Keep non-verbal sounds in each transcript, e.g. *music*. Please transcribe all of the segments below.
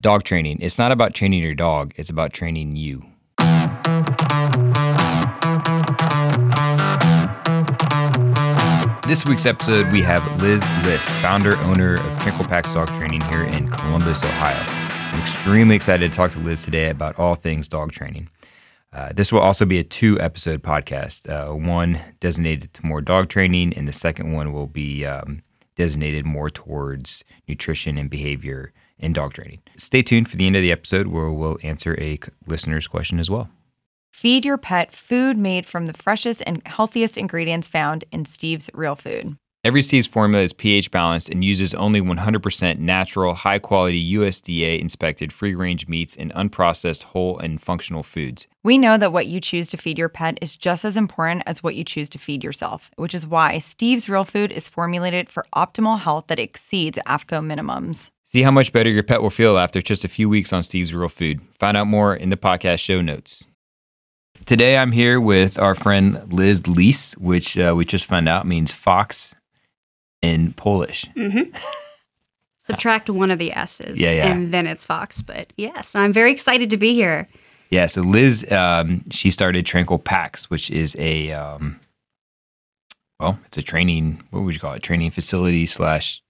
Dog training. It's not about training your dog, it's about training you. This week's episode, we have Liz Liss, founder, owner of Tranquil Packs Dog Training here in Columbus, Ohio. I'm extremely excited to talk to Liz today about all things dog training. Uh, this will also be a two episode podcast, uh, one designated to more dog training, and the second one will be um, designated more towards nutrition and behavior in dog training. Stay tuned for the end of the episode where we'll answer a listener's question as well. Feed your pet food made from the freshest and healthiest ingredients found in Steve's Real Food. Every Steve's formula is pH balanced and uses only 100% natural, high quality USDA inspected free range meats and unprocessed whole and functional foods. We know that what you choose to feed your pet is just as important as what you choose to feed yourself, which is why Steve's Real Food is formulated for optimal health that exceeds AAFCO minimums. See how much better your pet will feel after just a few weeks on Steve's Real Food. Find out more in the podcast show notes. Today I'm here with our friend Liz Liss, which uh, we just found out means fox in Polish. Mm-hmm. *laughs* Subtract one of the S's. Yeah, yeah. And then it's Fox. But yes, I'm very excited to be here. Yeah, so Liz, um, she started Tranquil Packs, which is a, um, well, it's a training, what would you call it? Training facility slash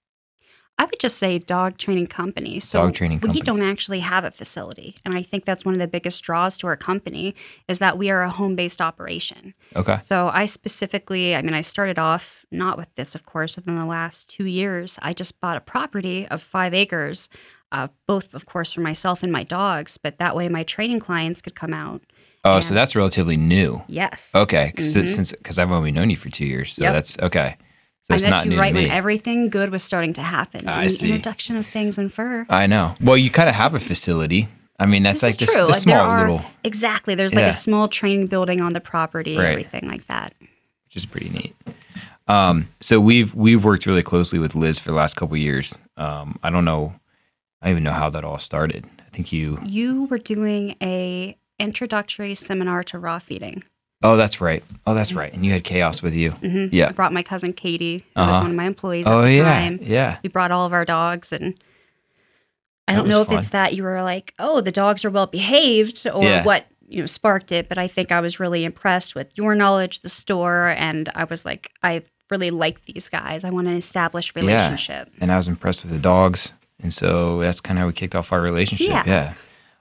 I would just say dog training companies. So Dog training company. we don't actually have a facility. And I think that's one of the biggest draws to our company is that we are a home-based operation. Okay. So I specifically, I mean, I started off not with this, of course, within the last two years. I just bought a property of five acres, uh, both, of course, for myself and my dogs. But that way my training clients could come out. Oh, so that's relatively new. Yes. Okay, 'cause Mhm. since because I've only known you for two years, so Yep. that's okay. So I it's met not you new right when everything good was starting to happen. I and see. The introduction of Fangs and Fur. I know. Well, you kind of have a facility. I mean, that's this like is this, the Like, small are, little, Exactly. There's like Yeah. a small training building on the property, Right. everything like that. which is pretty neat. Um, so we've we've worked really closely with Liz for the last couple of years. Um, I don't know, I even know how that all started. I think you. You were doing a introductory seminar to raw feeding. Oh, that's right. Oh, that's right. And you had chaos with you. hmm Yeah. I brought my cousin Katie, who was Uh-huh. was one of my employees Oh at the yeah, time. yeah. We brought all of our dogs and I That don't know if fun. it's that you were like, oh, the dogs are well behaved or Yeah. what you know sparked it, but I think I was really impressed with your knowledge, the store, and I was like, I really like these guys. I want to establish relationship. Yeah. and I was impressed with the dogs, and so that's kind of how we kicked off our relationship. Yeah, Yeah.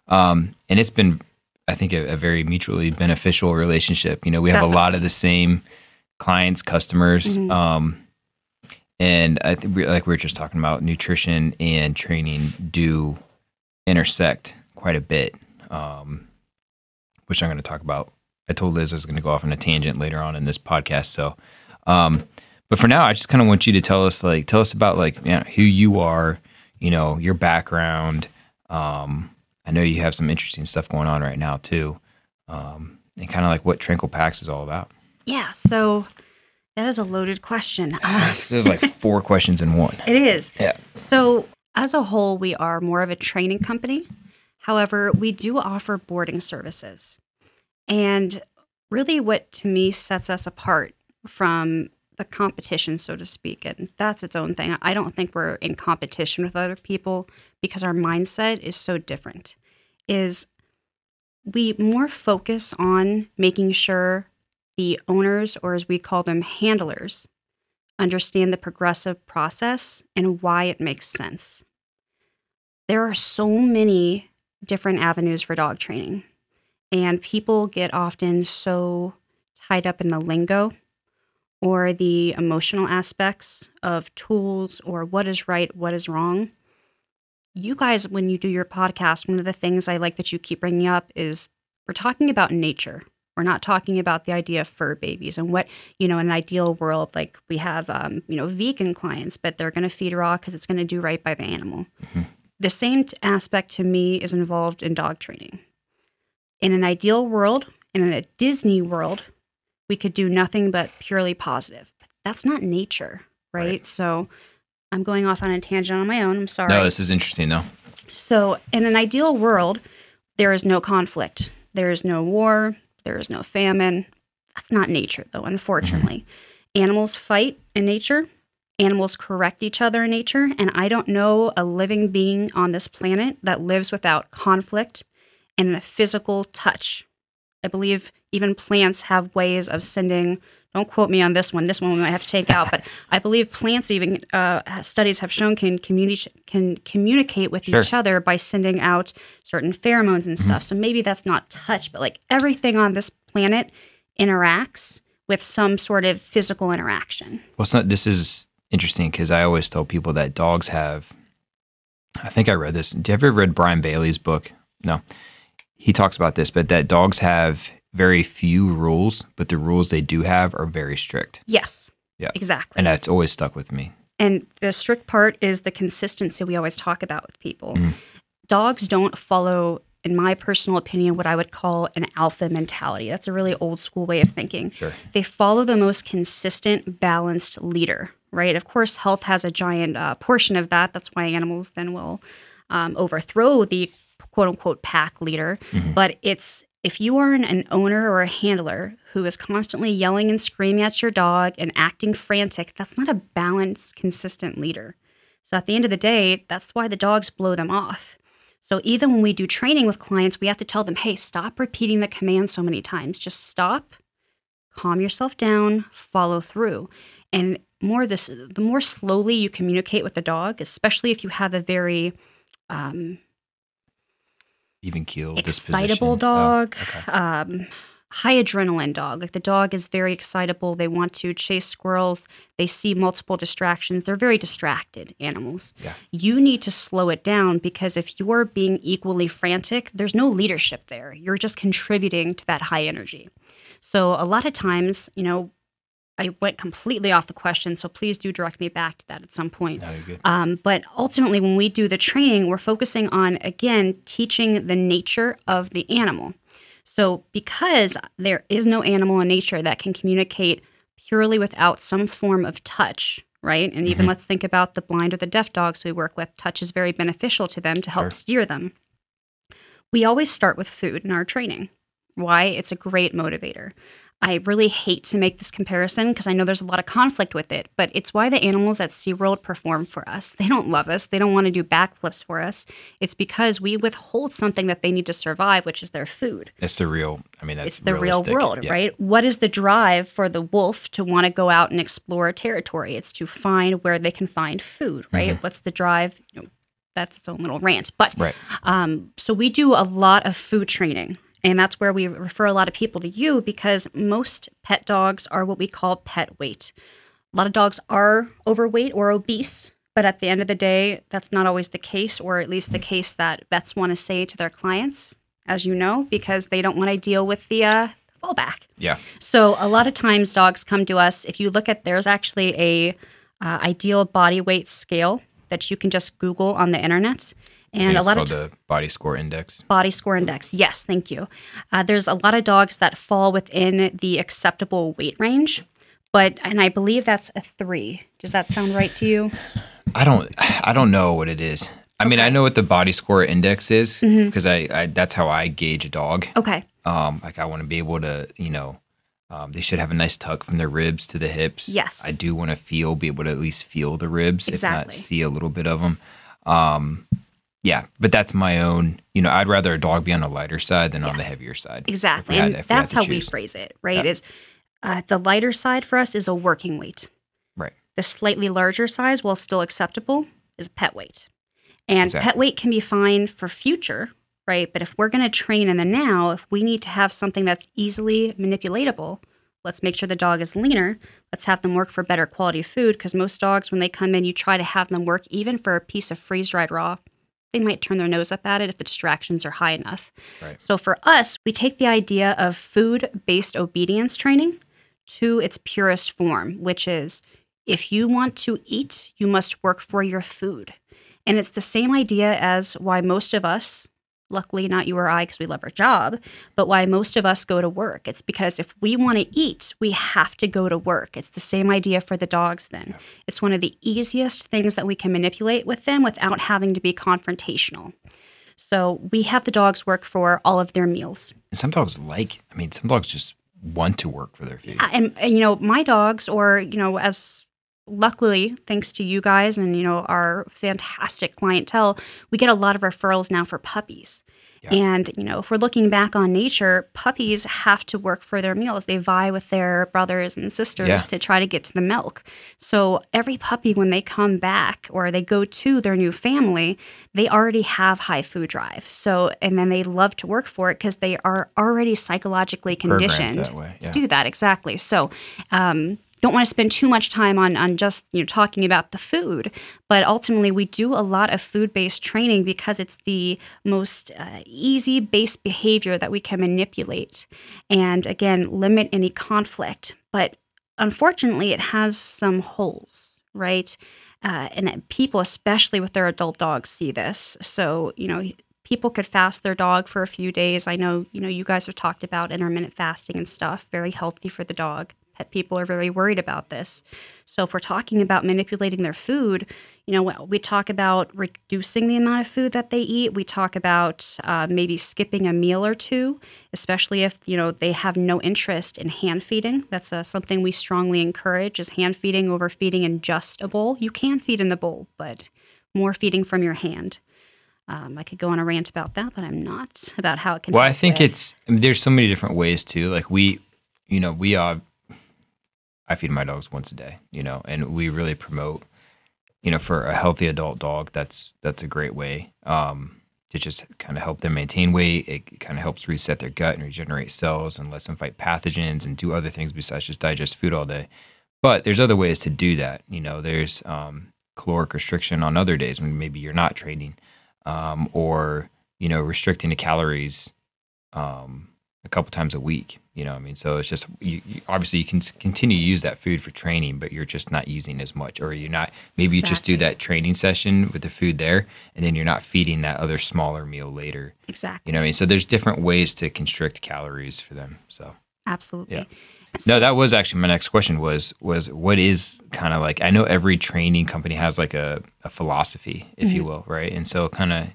Um, and it's been, I think, a, a very mutually beneficial relationship. You know, we have a lot of the same clients, customers, Mhm. um, and I think, we, like we were just talking about, nutrition and training do intersect quite a bit, um, which I'm going to talk about. I told Liz I was going to go off on a tangent later on in this podcast, so. Um, but for now, I just kind of want you to tell us, like, tell us about like you know, who you are, you know, your background. Um, I know you have some interesting stuff going on right now too, um, and kind of like what Tranquil Packs is all about. Yeah, so that is a loaded question. Uh, *laughs* There's like four questions in one. it is. Yeah. So, as a whole, we are more of a training company. However, we do offer boarding services. And really, what to me sets us apart from the competition, so to speak, and that's its own thing. I don't think we're in competition with other people because our mindset is so different. Is we more focus on making sure the owners, or as we call them, handlers, understand the progressive process and why it makes sense. There are so many different avenues for dog training, and people get often so tied up in the lingo or the emotional aspects of tools or what is right, what is wrong. You guys, when you do your podcast, one of the things I like that you keep bringing up is we're talking about nature. We're not talking about the idea of fur babies and what, you know, in an ideal world, like we have, um, you know, vegan clients, but they're going to feed raw because it's going to do right by the animal. the same t- aspect to me is involved in dog training. In an ideal world, in a Disney world, we could do nothing but purely positive. But that's not nature, right? Right. So I'm going off on a tangent on my own. I'm sorry. No, this is interesting though. So, in an ideal world, there is no conflict, there is no war, there is no famine. That's not nature, though, unfortunately. Mm-hmm. Animals fight in nature, animals correct each other in nature, and I don't know a living being on this planet that lives without conflict and a physical touch. I believe even plants have ways of sending. Don't quote me on this one. This one we might have to take out. But I believe plants, even uh, studies have shown, can communicate can communicate with Sure. each other by sending out certain pheromones and stuff. So maybe that's not touch, but like everything on this planet interacts with some sort of physical interaction. Well, it's not, this is interesting because I always tell people that dogs have. I think I read this. Do you ever read Brian Bailey's book? No, he talks about this, but that dogs have very few rules, but the rules they do have are very strict, Yes. Yeah. Exactly. and that's always stuck with me. And the strict part is the consistency we always talk about with people. Mm. Dogs don't follow, in my personal opinion, what I would call an alpha mentality. That's a really old school way of thinking. Sure. They follow the most consistent, balanced leader, right? Of course, health has a giant uh, portion of that. That's why animals then will um, overthrow the quote unquote pack leader. But it's if you are an, an owner or a handler who is constantly yelling and screaming at your dog and acting frantic, that's not a balanced, consistent leader. So at the end of the day, that's why the dogs blow them off. So even when we do training with clients, we have to tell them, hey, stop repeating the command so many times. Just stop, calm yourself down, follow through. And more this the more slowly you communicate with the dog, especially if you have a very um, Even keel, excitable disposition. dog, Oh, okay. um, high adrenaline dog. Like the dog is very excitable. They want to chase squirrels. They see multiple distractions. They're very distracted animals. Yeah. You need to slow it down because if you're being equally frantic, there's no leadership there. You're just contributing to that high energy. So a lot of times, you know, I went completely off the question, so please do direct me back to that at some point. No. Um, but ultimately, when we do the training, we're focusing on, again, teaching the nature of the animal. So, because there is no animal in nature that can communicate purely without some form of touch, right? And even let's think about the blind or the deaf dogs we work with. Touch is very beneficial to them to help Sure. steer them. We always start with food in our training. Why? It's a great motivator. I really hate to make this comparison because I know there's a lot of conflict with it, but it's why the animals at SeaWorld perform for us. *laughs* They don't love us, they don't want to do backflips for us. It's because we withhold something that they need to survive, which is their food. It's the real. I mean, that's It's the realistic. real world, Yeah. right? What is the drive for the wolf to want to go out and explore a territory? It's to find where they can find food, right? What's the drive? You know, that's its own little rant. But Right. um, so we do a lot of food training. And that's where we refer a lot of people to you because most pet dogs are what we call pet weight. A lot of dogs are overweight or obese, but at the end of the day, that's not always the case, or at least the case that vets want to say to their clients, as you know, because they don't want to deal with the uh, fallback. Yeah. So a lot of times dogs come to us. If you look at, there's actually a uh, ideal body weight scale that you can just Google on the internet, and a it's lot of called the body score index. body score index. Yes, thank you. Uh, there's a lot of dogs that fall within the acceptable weight range, but and I believe that's a three. Does that sound right to you? *sighs* I don't. *sighs* I don't know what it is. I mean, I know what the body score index is Mm-hmm. because I, I. That's how I gauge a dog. Okay. Um, like I want to be able to, you know, um, they should have a nice tuck from their ribs to the hips. Yes. I do want to feel, be able to at least feel the ribs, if not see a little bit of them. Um, yeah, but that's my own. You know, I'd rather a dog be on the lighter side than on the heavier side. Exactly. Had- and if we that's how we phrase it, right? Yeah. Is uh, the lighter side for us is a working weight. Right. The slightly larger size, while still acceptable, is pet weight. And Exactly. pet weight can be fine for future, right? But if we're going to train in the now, if we need to have something that's easily manipulatable, let's make sure the dog is leaner. Let's have them work for better quality food because most dogs, when they come in, you try to have them work even for a piece of freeze dried raw. They might turn their nose up at it if the distractions are high enough. Right. So for us, we take the idea of food based obedience training to its purest form, which is if you want to eat, you must work for your food. And it's the same idea as why most of us, luckily not you or I because we love our job, but why most of us go to work. It's because if we want to eat, we have to go to work. It's the same idea for the dogs then. It's one of the easiest things that we can manipulate with them without having to be confrontational. So we have the dogs work for all of their meals. And some dogs like, I mean, some dogs just want to work for their food. And, and, you know, my dogs, or, you know, as luckily, thanks to you guys and, you know, our fantastic clientele, we get a lot of referrals now for puppies. Yeah. And, you know, if we're looking back on nature, puppies have to work for their meals. They vie with their brothers and sisters yeah. to try to get to the milk. So every puppy, when they come back or they go to their new family, they already have high food drive. So, and then they love to work for it because they are already psychologically conditioned yeah. to do that. Exactly. So, um, don't want to spend too much time on on just you know talking about the food but ultimately we do a lot of food-based training because it's the most uh, easy based behavior that we can manipulate and again limit any conflict. But unfortunately it has some holes right? Uh, and people especially with their adult dogs see this. So you know people could fast their dog for a few days. I know you know you guys have talked about intermittent fasting and stuff very healthy for the dog pet people are very worried about this. So if we're talking about manipulating their food, you know, we talk about reducing the amount of food that they eat. We talk about uh, maybe skipping a meal or two, especially if you know they have no interest in hand feeding. That's uh, something we strongly encourage: is hand feeding over feeding in just a bowl. You can feed in the bowl, but more feeding from your hand. Um, I could go on a rant about that, but I'm not about how it can. Well, I think with. it's I mean, there's so many different ways too. Like we, you know, we are I feed my dogs once a day, you know, and we really promote, you know, for a healthy adult dog, that's that's a great way um, to just kind of help them maintain weight. It kind of helps reset their gut and regenerate cells and lets them fight pathogens and do other things besides just digest food all day. But there's other ways to do that. You know, there's um, caloric restriction on other days when maybe you're not training, um, or you know, restricting the calories um, a couple times a week. You know, I mean, so it's just you, you, obviously you can continue to use that food for training, but you're just not using as much, or you're not. Maybe exactly. you just do that training session with the food there, and then you're not feeding that other smaller meal later. Exactly. You know, I mean, so there's different ways to constrict calories for them. So absolutely. Yeah. No, that was actually my next question was was what is kind of like I know every training company has like a, a philosophy, if mm-hmm. you will, right? And so kind of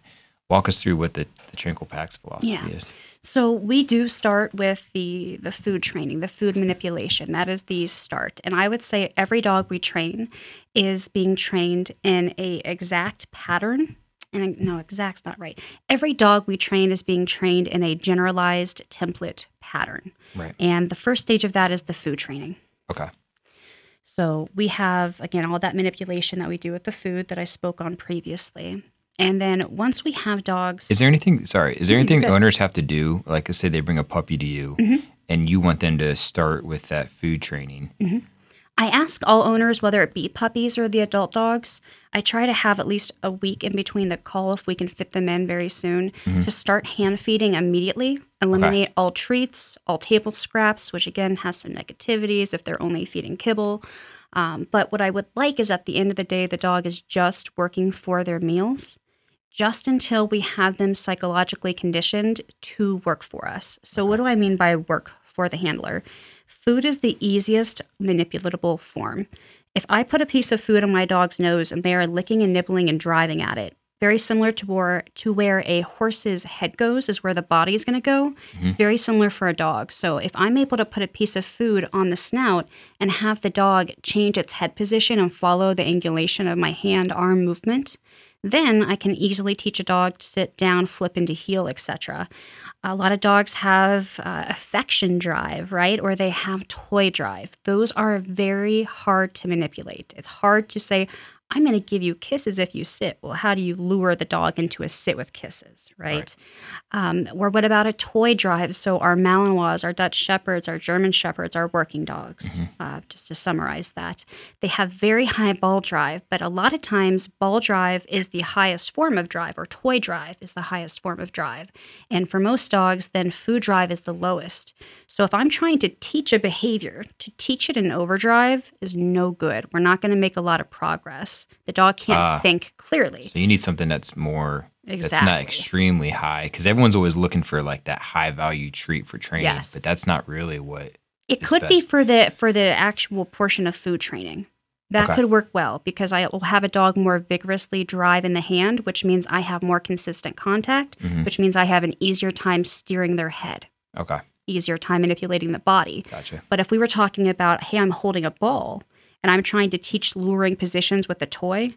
walk us through what the, the Tranquil Packs philosophy yeah. is. So we do start with the the food training, the food manipulation. That is the start. And I would say every dog we train is being trained in a exact pattern. And no, exact's not right. Every dog we train is being trained in a generalized template pattern. Right. And the first stage of that is the food training. Okay. So we have again all that manipulation that we do with the food that I spoke on previously. And then once we have dogs, is there anything? Sorry, is there anything owners have to do? Like, say they bring a puppy to you, mm-hmm. and you want them to start with that food training. Mm-hmm. I ask all owners, whether it be puppies or the adult dogs, I try to have at least a week in between the call if we can fit them in very soon mm-hmm. to start hand feeding immediately, eliminate okay. all treats, all table scraps, which again has some negativities if they're only feeding kibble. Um, but what I would like is at the end of the day, the dog is just working for their meals just until we have them psychologically conditioned to work for us. So, what do I mean by work for the handler? Food is the easiest manipulatable form. If I put a piece of food on my dog's nose and they are licking and nibbling and driving at it, very similar to where to where a horse's head goes is where the body is going to go. Mm-hmm. It's very similar for a dog. So if I'm able to put a piece of food on the snout and have the dog change its head position and follow the angulation of my hand arm movement, then I can easily teach a dog to sit down, flip into heel, etc. A lot of dogs have uh, affection drive, right? Or they have toy drive. Those are very hard to manipulate. It's hard to say, I'm going to give you kisses if you sit. Well, how do you lure the dog into a sit with kisses, right? right. Um, or what about a toy drive? So our Malinois, our Dutch Shepherds, our German Shepherds, our working dogs, mm-hmm. uh, just to summarize that. They have very high ball drive, but a lot of times ball drive is the highest form of drive, or toy drive is the highest form of drive. And for most dogs, then food drive is the lowest. So if I'm trying to teach a behavior, to teach it in overdrive is no good. We're not going to make a lot of progress. The dog can't Ah. think clearly. So you need something that's more that's not extremely high because everyone's always looking for like that high value treat for training, Yes. but that's not really what. It could be for the for the actual portion of food training. That Okay. could work well because I will have a dog more vigorously drive in the hand, which means I have more consistent contact, Mhm. which means I have an easier time steering their head, Okay, easier time manipulating the body. gotcha. But if we were talking about, hey, I'm holding a ball and I'm trying to teach luring positions with the toy,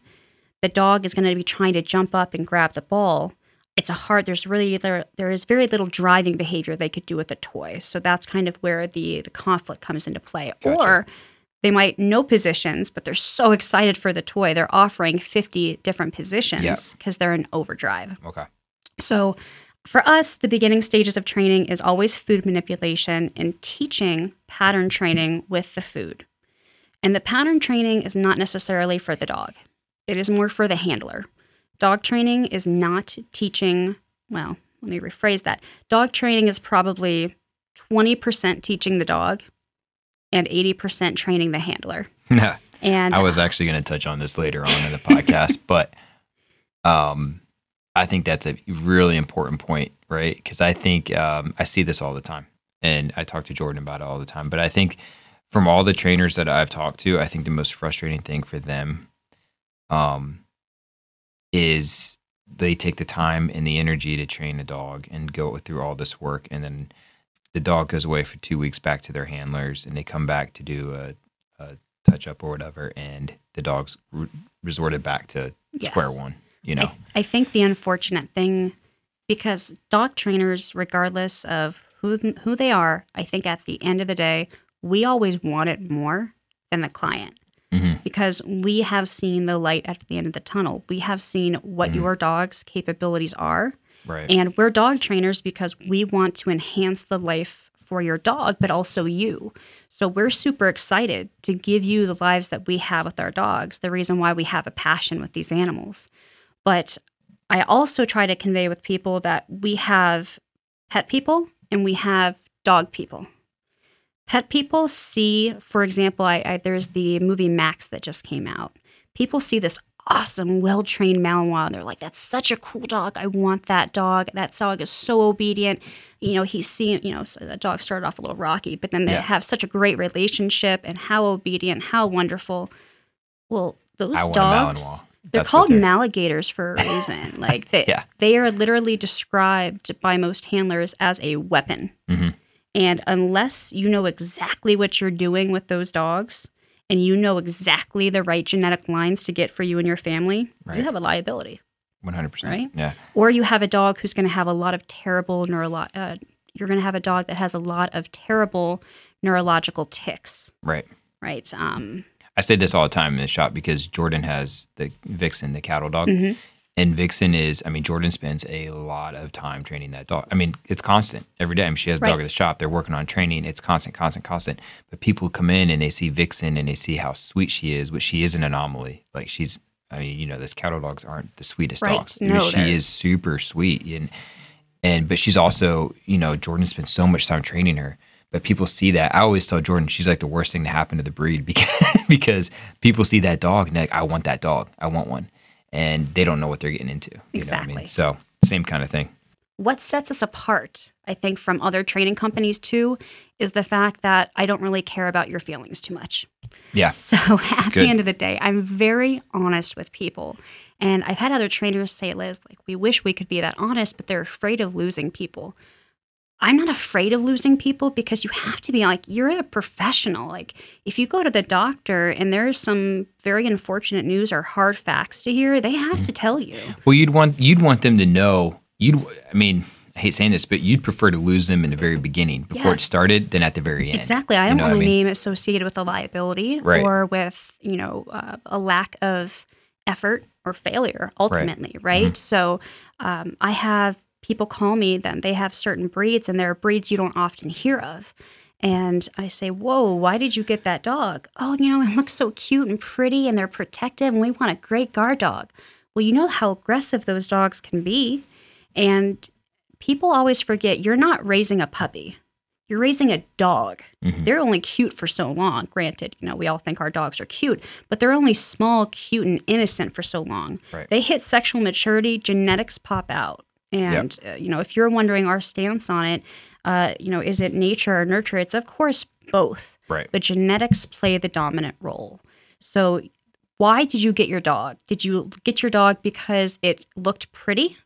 the dog is going to be trying to jump up and grab the ball. It's a hard. There's really there there is very little driving behavior they could do with the toy. So that's kind of where the the conflict comes into play. Gotcha. Or they might know positions, but they're so excited for the toy, they're offering 50 different positions because they're in overdrive. Okay, So, for us, the beginning stages of training is always food manipulation and teaching pattern training with the food. And the pattern training is not necessarily for the dog, it is more for the handler. Dog training is not teaching, well, let me rephrase that. Dog training is probably 20% teaching the dog and 80% training the handler. yeah. And I was actually going to touch on this later on in the podcast, *laughs* but um, I think that's a really important point, right? Because I think um, I see this all the time, and I talk to Jordan about it all the time. But I think from all the trainers that I've talked to, I think the most frustrating thing for them um, is they take the time and the energy to train a dog and go through all this work, and then the dog goes away for two weeks back to their handlers, and they come back to do a, a touch up or whatever, and the dog's re- resorted back to Yes. square one. You know, I, I think the unfortunate thing, because dog trainers, regardless of who who they are, I think at the end of the day, we always want it more than the client. Mhm. Because we have seen the light at the end of the tunnel. We have seen what your dog's capabilities are. right? And we're dog trainers because we want to enhance the life for your dog, but also you. So we're super excited to give you the lives that we have with our dogs, the reason why we have a passion with these animals. But I also try to convey with people that we have pet people and we have dog people. Pet people see, for example, I, I, there's the movie Max that just came out. People see this awesome, well trained Malinois. And they're like, that's such a cool dog. I want that dog. That dog is so obedient. You know, he's seen, you know, so the dog started off a little rocky, but then they Yeah. have such a great relationship and how obedient, how wonderful. Well, those I dogs. They're That's called they're- malligators for a reason. *laughs* like they, Yeah. they are literally described by most handlers as a weapon. Mhm. And unless you know exactly what you're doing with those dogs and you know exactly the right genetic lines to get for you and your family, Right. you have a liability. One hundred percent. Right? Yeah. Or you have a dog who's going to have a lot of terrible neurolo- uh, you're going to have a dog that has a lot of terrible neurological ticks, Right. right? Um, I say this all the time in the shop because Jordan has the Vixen, the cattle dog. Mhm. And Vixen is, I mean, Jordan spends a lot of time training that dog. I mean, it's constant every day. I mean, she has a dog at the shop. They're working on training. It's constant, constant, constant. But people come in and they see Vixen and they see how sweet she is, which she is an anomaly. Like she's, I mean, you know, those cattle dogs aren't the sweetest Right. dogs. No, she they're- is super sweet. And, and, but she's also, you know, Jordan spends so much time training her. But people see that. I always tell Jordan she's like the worst thing to happen to the breed *laughs* because because people see that dog and they're like, I want that dog. I want one. And they don't know what they're getting into. You know what I mean? Exactly. So same kind of thing. what sets us apart, I think, from other training companies too, is the fact that I don't really care about your feelings too much. Yeah. *laughs* So at Good. the end of the day, I'm very honest with people. And I've had other trainers say, Liz, like, we wish we could be that honest, but they're afraid of losing people. I'm not afraid of losing people because you have to be like, you're a professional. Like, if you go to the doctor and there's some very unfortunate news or hard facts to hear, they have to tell you. Well, you'd want you'd want them to know. You'd I mean, I hate saying this, but you'd prefer to lose them in the very beginning before it started than at the very end. Exactly. I You don't know want a I mean? name associated with a liability Right. or with, you know, uh, a lack of effort or failure ultimately, right? Mm-hmm. So um, I have people call me then they have certain breeds and there are breeds you don't often hear of. And I say, Whoa, why did you get that dog? Oh, you know, it looks so cute and pretty and they're protective and we want a great guard dog. Well, you know how aggressive those dogs can be. And people always forget you're not raising a puppy. You're raising a dog. Mhm. They're only cute for so long. Granted, you know, we all think our dogs are cute, but they're only small, cute, and innocent for so long. Right. They hit sexual maturity, genetics pop out. And, uh, you know, if you're wondering our stance on it, uh, you know, is it nature or nurture? It's, of course, both. Right. But genetics play the dominant role. So, why did you get your dog? Did you get your dog because it looked pretty?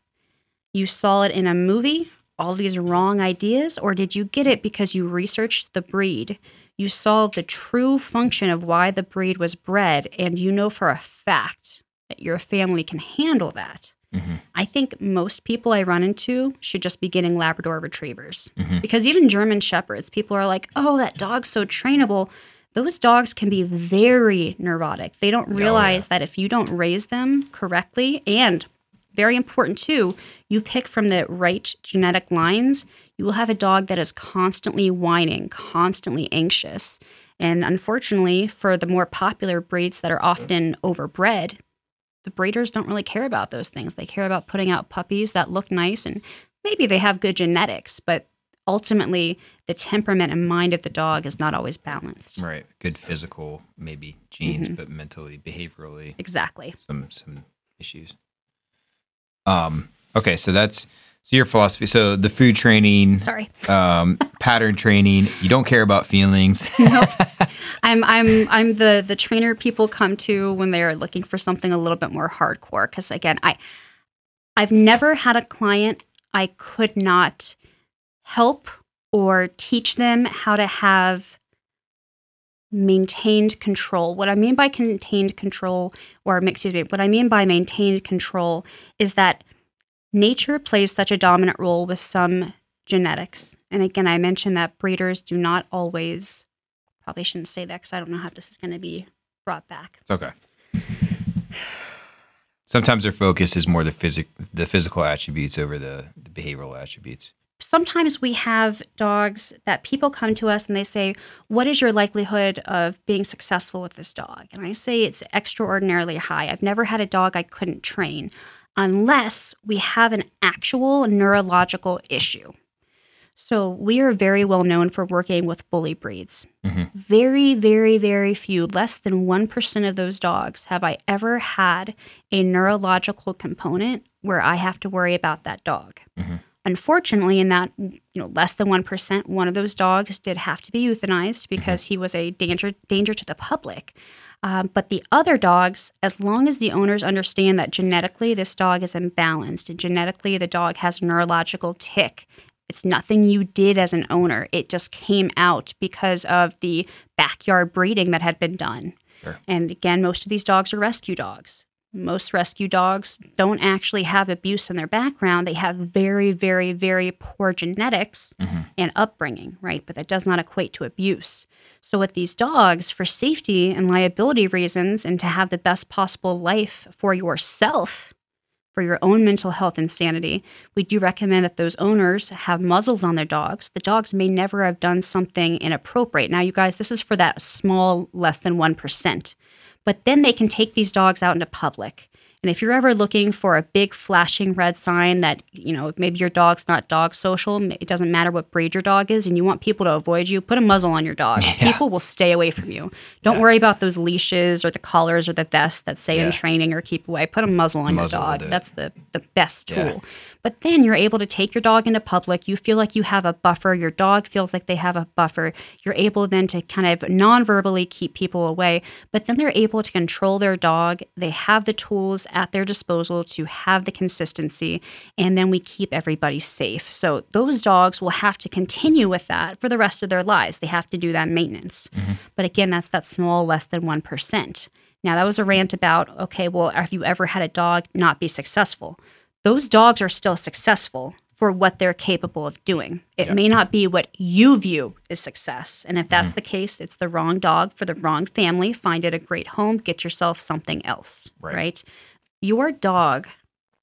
You saw it in a movie, all these wrong ideas? Or did you get it because you researched the breed? You saw the true function of why the breed was bred, and you know for a fact that your family can handle that. Mhm. I think most people I run into should just be getting Labrador retrievers Mhm. because even German shepherds, people are like, "Oh, that dog's so trainable." Those dogs can be very neurotic. They don't yeah. realize that if you don't raise them correctly, and very important too, you pick from the right genetic lines, you will have a dog that is constantly whining, constantly anxious. And unfortunately, for the more popular breeds that are often overbred, the breeders don't really care about those things. They care about putting out puppies that look nice and maybe they have good genetics, but ultimately the temperament and mind of the dog is not always balanced. Right. Good physical, maybe genes, Mm-hmm. but mentally, behaviorally, Exactly. some some issues. Um. Okay. So that's so your philosophy. So the food training, Sorry. *laughs* um, pattern training. You don't care about feelings. *laughs* I'm I'm I'm the the trainer people come to when they're looking for something a little bit more hardcore cuz again, I I've never had a client I could not help or teach them how to have maintained control. What I mean by contained control or excuse me, what I mean by maintained control is that nature plays such a dominant role with some genetics. And again, I mentioned that breeders do not always probably shouldn't say that because I don't know how this is going to be brought back. It's okay. Sometimes their focus is more the physic the physical attributes over the, the behavioral attributes. Sometimes we have dogs that people come to us and they say, What is your likelihood of being successful with this dog? And I say it's extraordinarily high. I've never had a dog I couldn't train unless we have an actual neurological issue. So we are very well known for working with bully breeds. Mhm. Very, very, very few, less than 1% of those dogs have I ever had a neurological component where I have to worry about that dog. Unfortunately, in that you know less than 1%, one of those dogs did have to be euthanized because he was a danger danger to the public. Um, but the other dogs, as long as the owners understand that genetically this dog is imbalanced and genetically the dog has a neurological tick, it's nothing you did as an owner. It just came out because of the backyard breeding that had been done. Sure. And again, most of these dogs are rescue dogs. Most rescue dogs don't actually have abuse in their background. They have very, very, very poor genetics mm-hmm. and upbringing, right? But that does not equate to abuse. So, with these dogs, for safety and liability reasons, and to have the best possible life for yourself, for your own mental health and sanity, we do recommend that those owners have muzzles on their dogs. The dogs may never have done something inappropriate. Now, you guys, this is for that small, less than 1%. But then they can take these dogs out into public. And if you're ever looking for a big flashing red sign that, you know, maybe your dog's not dog social, it doesn't matter what breed your dog is, and you want people to avoid you, put a muzzle on your dog. *laughs* People will stay away from you. Don't worry about those leashes or the collars or the vests that say Yeah. in training or keep away. Put a muzzle on Muzzle your dog. That's the, the best tool. Yeah. But then you're able to take your dog into public. You feel like you have a buffer. Your dog feels like they have a buffer. You're able then to kind of non verbally keep people away, but then they're able to control their dog. They have the tools at their disposal to have the consistency, and then we keep everybody safe. So those dogs will have to continue with that for the rest of their lives. They have to do that maintenance. Mm-hmm. But again, that's that small, less than 1%. Now, that was a rant about okay, well, have you ever had a dog not be successful? Those dogs are still successful for what they're capable of doing. It may not be what you view as success. And if that's mm-hmm. the case, it's the wrong dog for the wrong family. Find it a great home, get yourself something else, Right. right? Your dog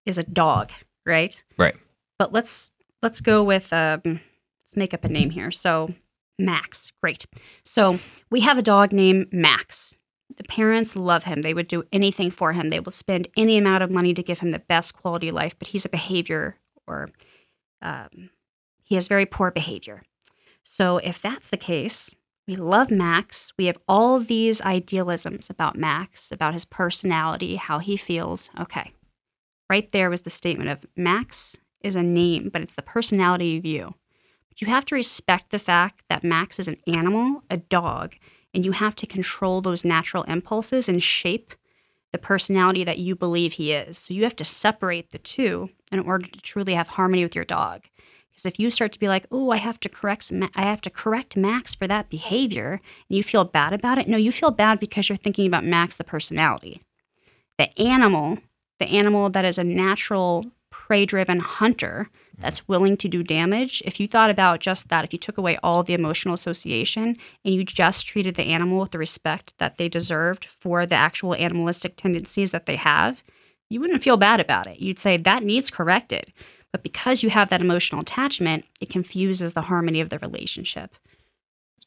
is a dog, right? Right. But let's let's go with um, let's make up a name here. So Max, great. So we have a dog named Max. The parents love him. They would do anything for him. They will spend any amount of money to give him the best quality life. But he's a behavior, or um, he has very poor behavior. So if that's the case, we love Max. We have all these idealisms about Max, about his personality, how he feels. Okay. Right there was the statement of Max is a name, but it's the personality of you. But you have to respect the fact that Max is an animal, a dog, and you have to control those natural impulses and shape the personality that you believe he is. So you have to separate the two in order to truly have harmony with your dog. Because if you start to be like, "Oh, I have to correct, I have to correct Max for that behavior," and you feel bad about it, no, you feel bad because you're thinking about Max, the personality. The animal, the animal that is a natural prey-driven hunter that's mm-hmm. willing to do damage. If you thought about just that, if you took away all the emotional association and you just treated the animal with the respect that they deserved for the actual animalistic tendencies that they have, you wouldn't feel bad about it. You'd say that needs corrected. But because you have that emotional attachment, it confuses the harmony of the relationship.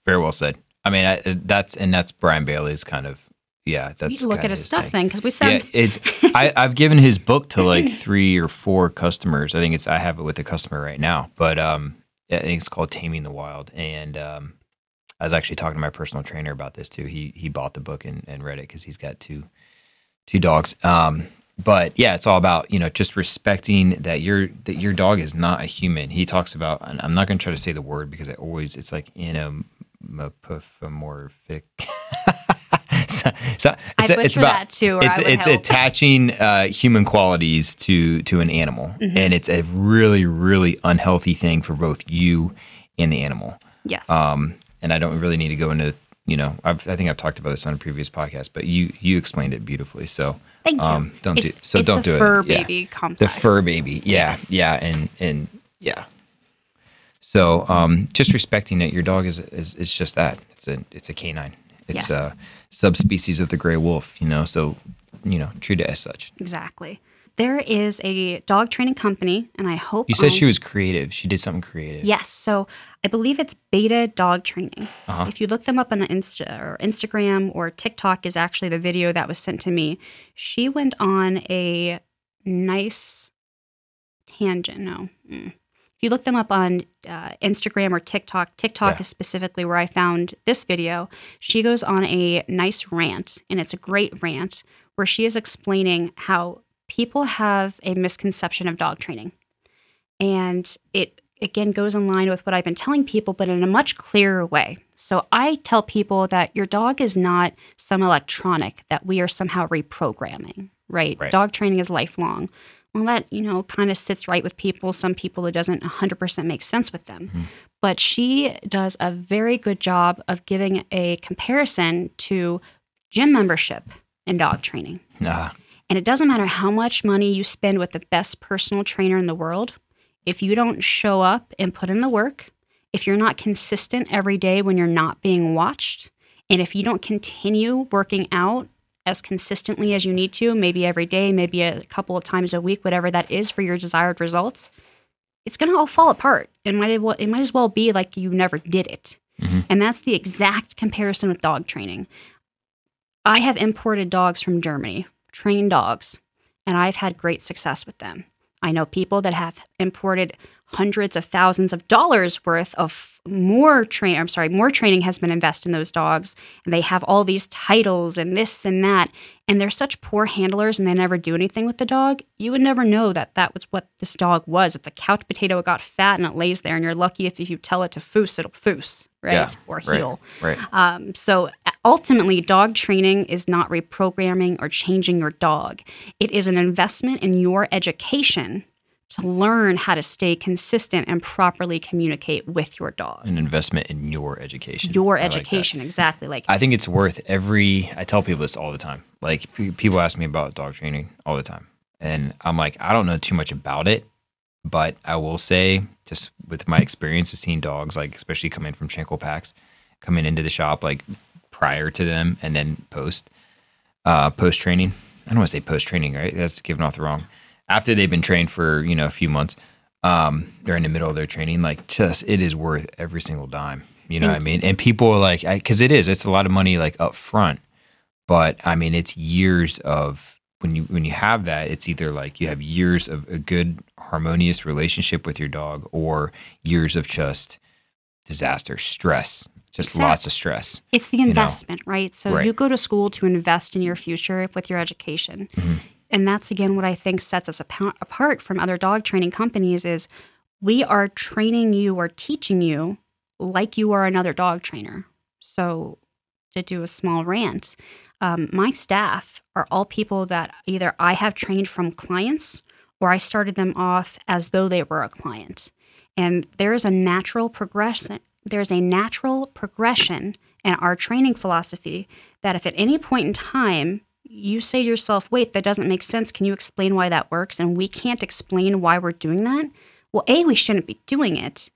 Very well said. I mean, I, that's and that's Brian Bailey's kind of yeah. That's to look at his his stuff thing. then, because we said Yeah, it's I, I've given his book to like three or four customers. I think it's I have it with a customer right now, but um, I think it's called Taming the Wild. And um, I was actually talking to my personal trainer about this too. He he bought the book and, and read it because he's got two two dogs. Um, but yeah, it's all about you know just respecting that your that your dog is not a human. He talks about, and I'm not going to try to say the word because it always it's like anamorphic. *laughs* so, so it's, I it's about that too, it's it's help. attaching uh, human qualities to to an animal, Mm-hmm. and it's a really really unhealthy thing for both you and the animal. yes. Um, and I don't really need to go into you know I've, I think I've talked about this on a previous podcast, but you you explained it beautifully. So Thank you. um, don't It's- do so. it's don't do fur it. Yeah. The fur baby The fur baby. Yeah, Yes. yeah, and and yeah. So um, just respecting it. Your dog is is is just that. It's a it's a canine. It's Yes. a subspecies of the gray wolf. You know, so you know treat it as such. Exactly. There is a dog training company, and I hope You said um, she was creative. She did something creative. Yes. So I believe it's Beta Dog Training. Uh-huh. If you look them up on Insta or Instagram or TikTok is actually the video that was sent to me. She went on a nice tangent. No. Mm. If you look them up on uh, Instagram or TikTok, TikTok Yeah. is specifically where I found this video. She goes on a nice rant, and it's a great rant where she is explaining how people have a misconception of dog training. And it again goes in line with what I've been telling people, but in a much clearer way. So I tell people that your dog is not some electronic that we are somehow reprogramming, right? Right. Dog training is lifelong. Well, that, you know, kind of sits right with people. Some people it doesn't 100% make sense with them. Hmm. But she does a very good job of giving a comparison to gym membership and dog training. Nah. And it doesn't matter how much money you spend with the best personal trainer in the world, if you don't show up and put in the work, if you're not consistent every day when you're not being watched, and if you don't continue working out as consistently as you need to, maybe every day, maybe a couple of times a week, whatever that is for your desired results, it's going to all fall apart. It might, as well, it might as well be like you never did it. Mm-hmm. And that's the exact comparison with dog training. I have imported dogs from Germany, trained dogs, and I've had great success with them. I know people that have imported hundreds of thousands of dollars worth of more train I'm sorry, more training has been invested in those dogs and they have all these titles and this and that and they're such poor handlers and they never do anything with the dog. You would never know that that was what this dog was. It's a couch potato. It got fat and it lays there and you're lucky if, if you tell it to foos, it'll foos, right? Yeah. Or right, heel. Right. Um, so ultimately, dog training is not reprogramming or changing your dog. It is an investment in your education to learn how to stay consistent and properly communicate with your dog. An investment in your education. Your I like education, exactly. Like I think it's worth every. I tell people this all the time. Like people ask me about dog training all the time, and I'm like, I don't know too much about it, but I will say, just with my experience of seeing dogs, like especially coming from Tranquil Packs, coming into the shop like prior to them and then post, uh, post training. I don't want to say post training, right? That's giving off the wrong. After they've been trained for you know a few months, um, they're in the middle of their training. Like, just it is worth every single dime. You know what I mean? And people are like, because it is, it's a lot of money like up front, but I mean, it's years of when you when you have that, it's either like you have years of a good harmonious relationship with your dog, or years of just disaster, stress, just lots of stress. It's the know? investment, right? So Right. you go to school to invest in your future with your education. Mm-hmm. And that's again what I think sets us apa- apart from other dog training companies is we are training you or teaching you like you are another dog trainer. So to do a small rant, um, my staff are all people that either I have trained from clients or I started them off as though they were a client. And there is a natural progression. There's a natural progression in our training philosophy that if at any point in time you say to yourself, wait, that doesn't make sense. Can you explain why that works? And we can't explain why we're doing that. Well, A, we shouldn't be doing it.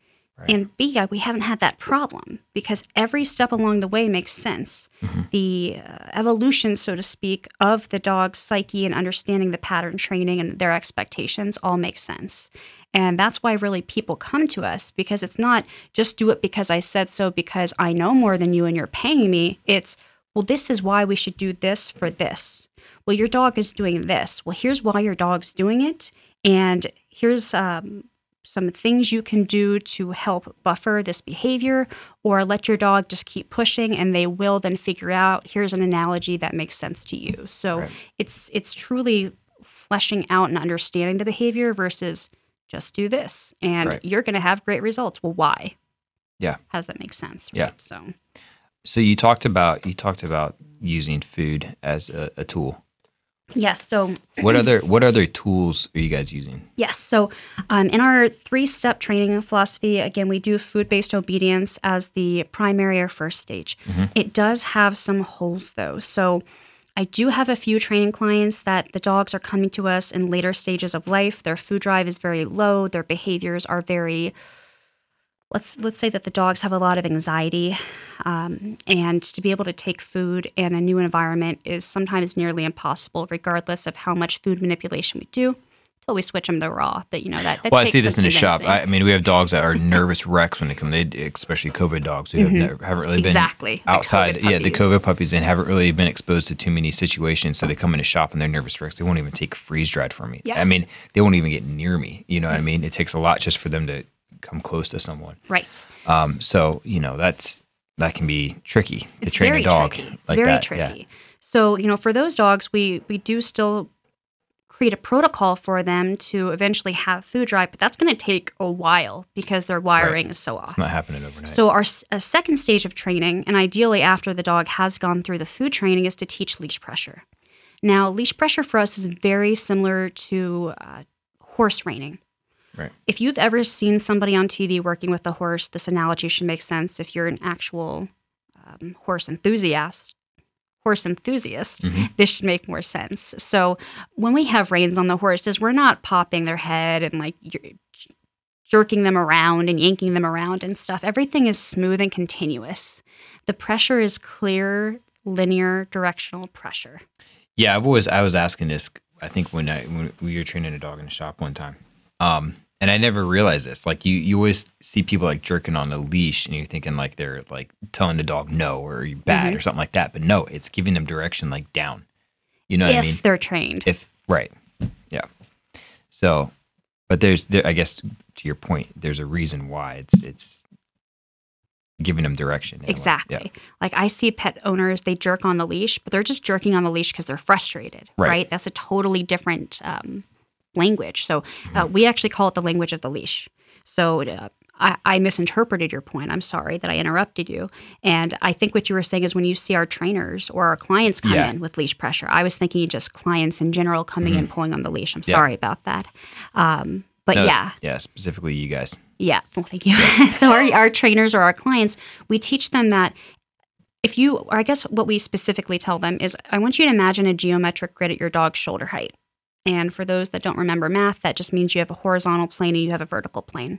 And B, we haven't had that problem because every step along the way makes sense. The uh, evolution, so to speak, of the dog's psyche and understanding the pattern training and their expectations all makes sense. And that's why really people come to us because it's not just do it because I said so because I know more than you and you're paying me. It's, well, this is why we should do this for this. Well, your dog is doing this. Well, here's why your dog's doing it. And here's um, some things you can do to help buffer this behavior or let your dog just keep pushing and they will then figure out here's an analogy that makes sense to you so Right. it's it's truly fleshing out and understanding the behavior versus just do this and Right. you're going to have great results well why Yeah. how does that make sense Yeah. right? so So you talked about you talked about using food as a, a tool. Yes so What other what other tools are you guys using? Yes. So, um, in our three step training philosophy, again, we do food based obedience as the primary or first stage. It does have some holes, though. So, I do have a few training clients that the dogs are coming to us in later stages of life. Their food drive is very low, their behaviors are very let's let's say that the dogs have a lot of anxiety um, and to be able to take food in a new environment is sometimes nearly impossible regardless of how much food manipulation we do until we switch them to raw but you know that, that Well, I see this in the shop. I, I mean, we have dogs that are nervous wrecks when they come. They especially COVID dogs who have never, haven't really been Mm-hmm. Exactly. Outside. COVID Yeah, the. COVID puppies and haven't really been exposed to too many situations. So they come in the shop and they're nervous wrecks. They won't even take freeze dried from me. I mean, they won't even get near me. You know what I mean? It takes a lot just for them to come close to someone. right Um, so you know that's that can be tricky to it's train a dog tricky. Like very that. tricky so you know for those dogs we we do still create a protocol for them to eventually have food drive but that's going to take a while because their wiring is so off It's not happening overnight. So our second stage of training, and ideally after the dog has gone through the food training, is to teach leash pressure. Now, leash pressure for us is very similar to uh, horse reining. Right. If you've ever seen somebody on TV working with a horse, this analogy should make sense. If you're an actual um, horse enthusiast, horse enthusiast, this should make more sense. So when we have reins on the horses, we're not popping their head and like jerking them around and yanking them around and stuff. Everything is smooth and continuous. The pressure is clear, linear, directional pressure. Yeah, I've always I was asking this. I think when I when we were training a dog in the shop one time, um, and I never realized this. Like you, you always see people like jerking on the leash, and you're thinking like they're like telling the dog no or you're bad Mm-hmm. or something like that. But no, it's giving them direction like down. You know if what I mean? If they're trained. If right, yeah. So, but there's there. I guess to your point, there's a reason why it's it's giving them direction. in a way. Exactly. Yeah. Like I see pet owners, they jerk on the leash, but they're just jerking on the leash because they're frustrated, Right. right. That's a totally different um, language. So Mm-hmm. uh, we actually call it the language of the leash. So uh, I, I misinterpreted your point. I'm sorry that I interrupted you. And I think what you were saying is when you see our trainers or our clients come Yeah. Mm-hmm. in with leash pressure, I was thinking just clients in general coming in pulling on the leash. I'm Yeah. sorry about that. Um, but No, yeah, yeah. Specifically, you guys. yeah, well, thank you. *laughs* so our, our trainers or our clients, we teach them that if you, or I guess what we specifically tell them is, I want you to imagine a geometric grid at your dog's shoulder height. And for those that don't remember math, that just means you have a horizontal plane and you have a vertical plane.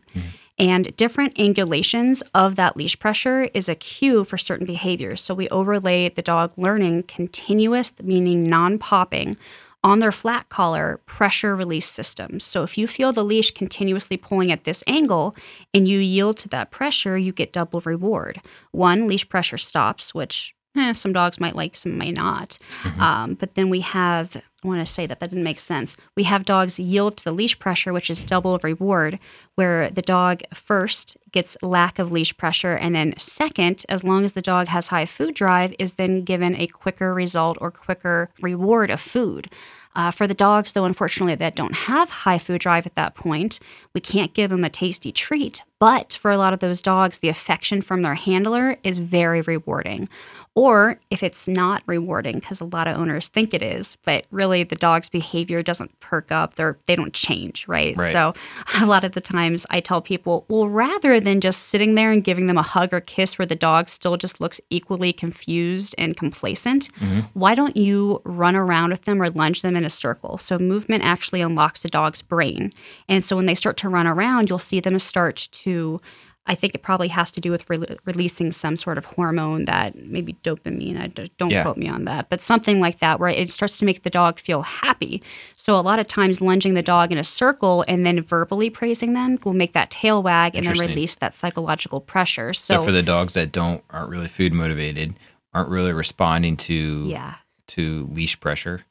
And different angulations of that leash pressure is a cue for certain behaviors. So we overlay the dog learning continuous, meaning non popping, on their flat collar pressure release systems. So if you feel the leash continuously pulling at this angle and you yield to that pressure, you get double reward. One, leash pressure stops, which eh, some dogs might like, some may not. Um, but then we have, I want to say that that didn't make sense. We have dogs yield to the leash pressure, which is double reward, where the dog first gets lack of leash pressure. And then, second, as long as the dog has high food drive, is then given a quicker result or quicker reward of food. Uh, for the dogs, though, unfortunately, that don't have high food drive at that point, we can't give them a tasty treat. But for a lot of those dogs, the affection from their handler is very rewarding. Or if it's not rewarding, because a lot of owners think it is, but really the dog's behavior doesn't perk up, they're, they don't change, right? Right. So a lot of the times I tell people, well, rather than just sitting there and giving them a hug or kiss where the dog still just looks equally confused and complacent, mm-hmm. why don't you run around with them or lunge them in a circle? So movement actually unlocks the dog's brain. And so when they start to run around, you'll see them start to I think it probably has to do with re- releasing some sort of hormone that maybe dopamine. I d- don't Yeah. quote me on that, but something like that, where it starts to make the dog feel happy. So a lot of times, lunging the dog in a circle and then verbally praising them will make that tail wag and then release that psychological pressure. So, So, for the dogs that don't aren't really food motivated, aren't really responding to yeah. to leash pressure.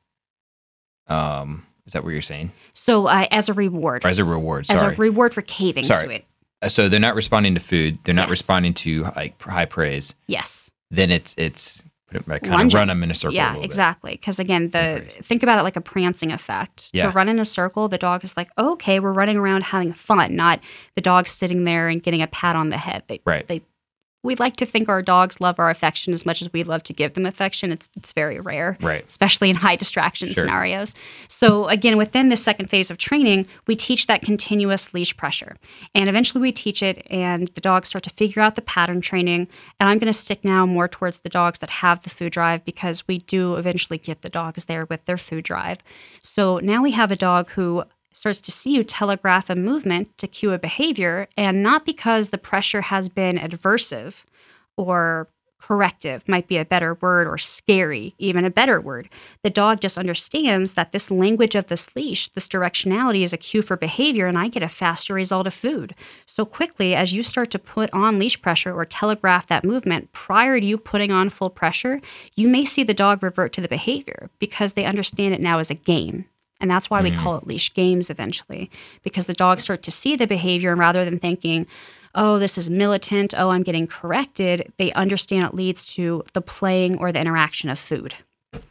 Um, is that what you're saying? So uh, as a reward, Or as a reward? as a reward for caving Sorry. to it, Uh, so they're not responding to food. They're not Yes. responding to like high praise. yes. Then it's it's put it like kind of run them in a circle. Yeah, bit. exactly. Because again, the think about it like a prancing effect. Yeah. To run in a circle, the dog is like, okay, we're running around having fun, not the dog sitting there and getting a pat on the head. They, Right. They, we like to think our dogs love our affection as much as we love to give them affection. It's it's very rare, Right. Especially in high distraction Sure. scenarios. So again, within the second phase of training, we teach that continuous leash pressure, and eventually we teach it, and the dogs start to figure out the pattern training. And I'm going to stick now more towards the dogs that have the food drive because we do eventually get the dogs there with their food drive. So now we have a dog who starts to see you telegraph a movement to cue a behavior, and not because the pressure has been adversive or corrective might be a better word or scary even a better word. The dog just understands that this language of this leash this directionality is a cue for behavior and i get a faster result of food. So quickly as you start to put on leash pressure or telegraph that movement prior to you putting on full pressure you may see the dog revert to the behavior because they understand it now as a game and that's why we mm. call it leash games eventually, because the dogs start to see the behavior and rather than thinking, oh, this is militant, oh, I'm getting corrected, they understand it leads to the playing or the interaction of food.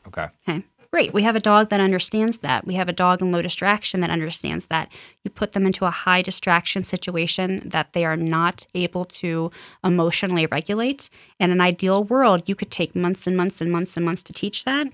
Okay. Okay. Great. We have a dog that understands that. We have a dog in low distraction that understands that. You put them into a high distraction situation that they are not able to emotionally regulate. In an ideal world, you could take months and months and months and months to teach that.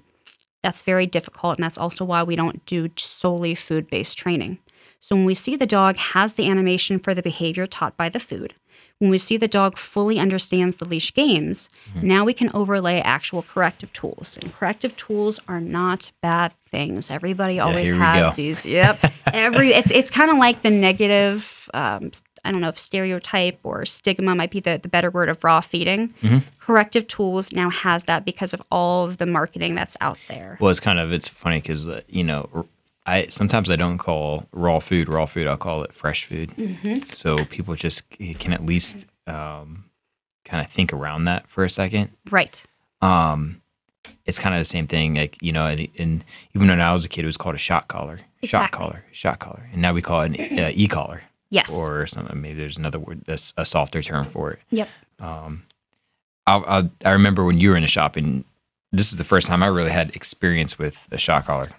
That's very difficult. And that's also why we don't do solely food based training. So when we see the dog has the animation for the behavior taught by the food, when we see the dog fully understands the leash games, now we can overlay actual corrective tools. And corrective tools are not bad things. Everybody always we has these. Yep. *laughs* Every it's it's kind of like the negative. Um, I don't know if stereotype or stigma might be the, the better word of raw feeding. Mm-hmm. Corrective tools now has that because of all of the marketing that's out there. Well, it's kind of it's funny because you know I sometimes I don't call raw food raw food. I'll call it fresh food. Mm-hmm. So people just can at least um, kind of think around that for a second. Right. Um, it's kind of the same thing. Like you know, and, and even when I was a kid, it was called a shot collar, shot Exactly. collar, shot collar, and now we call it an uh, e collar. Yes. Or something. Maybe there's another word, a, a softer term for it. Yep. I, I, I remember when you were in the shop, and this is the first time I really had experience with a shot collar,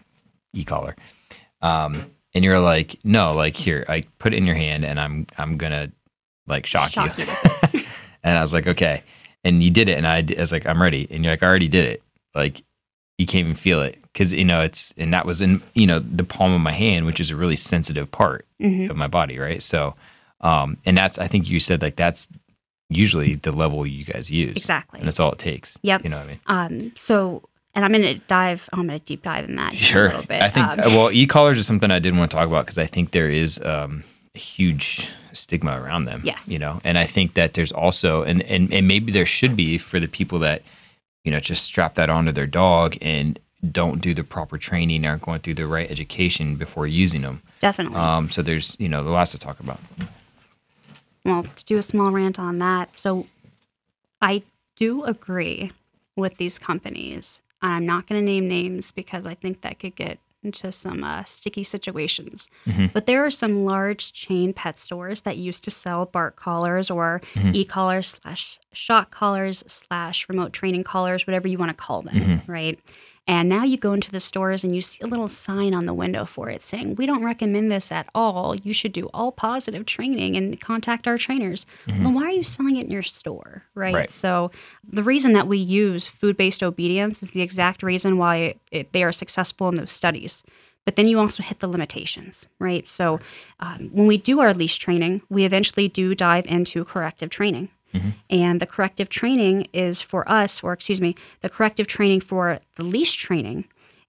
e collar. Um, and you're like, no, like here, I put it in your hand, and I'm I'm gonna like shock, Shock you. you. *laughs* and I was like, okay. And you did it, and I was like, I'm ready. And you're like, I already did it. Like you can't even feel it because you know it's and that was in you know the palm of my hand, which is a really sensitive part Mhm. of my body, right? So, um, and that's I think you said like that's usually the level you guys use Exactly. and that's all it takes. Yep. You know what I mean? Um, so, and I'm going to dive, I'm going to deep dive in that a Sure. little bit. I think Um, well, e-collars is something I didn't want to talk about because I think there is um, a huge stigma around them. Yes. You know, and I think that there's also and and and maybe there should be for the people that you know just strap that onto their dog and don't do the proper training, aren't going through the right education before using them. definitely. Um, so there's you know the lots to talk about. well, to do a small rant on that. So, I do agree with these companies. I'm not going to name names because I think that could get into some uh, sticky situations. Mhm. But there are some large chain pet stores that used to sell bark collars or Mhm. e-collars slash shock collars slash remote training collars, whatever you want to call them, Mhm. right? And now you go into the stores and you see a little sign on the window for it saying, We don't recommend this at all. You should do all positive training and contact our trainers. Well, why are you selling it in your store? Right? Right. So, the reason that we use food based obedience is the exact reason why it, they are successful in those studies. But then you also hit the limitations, right? So, um, when we do our leash training, we eventually do dive into corrective training. And the corrective training is for us, or excuse me, the corrective training for the leash training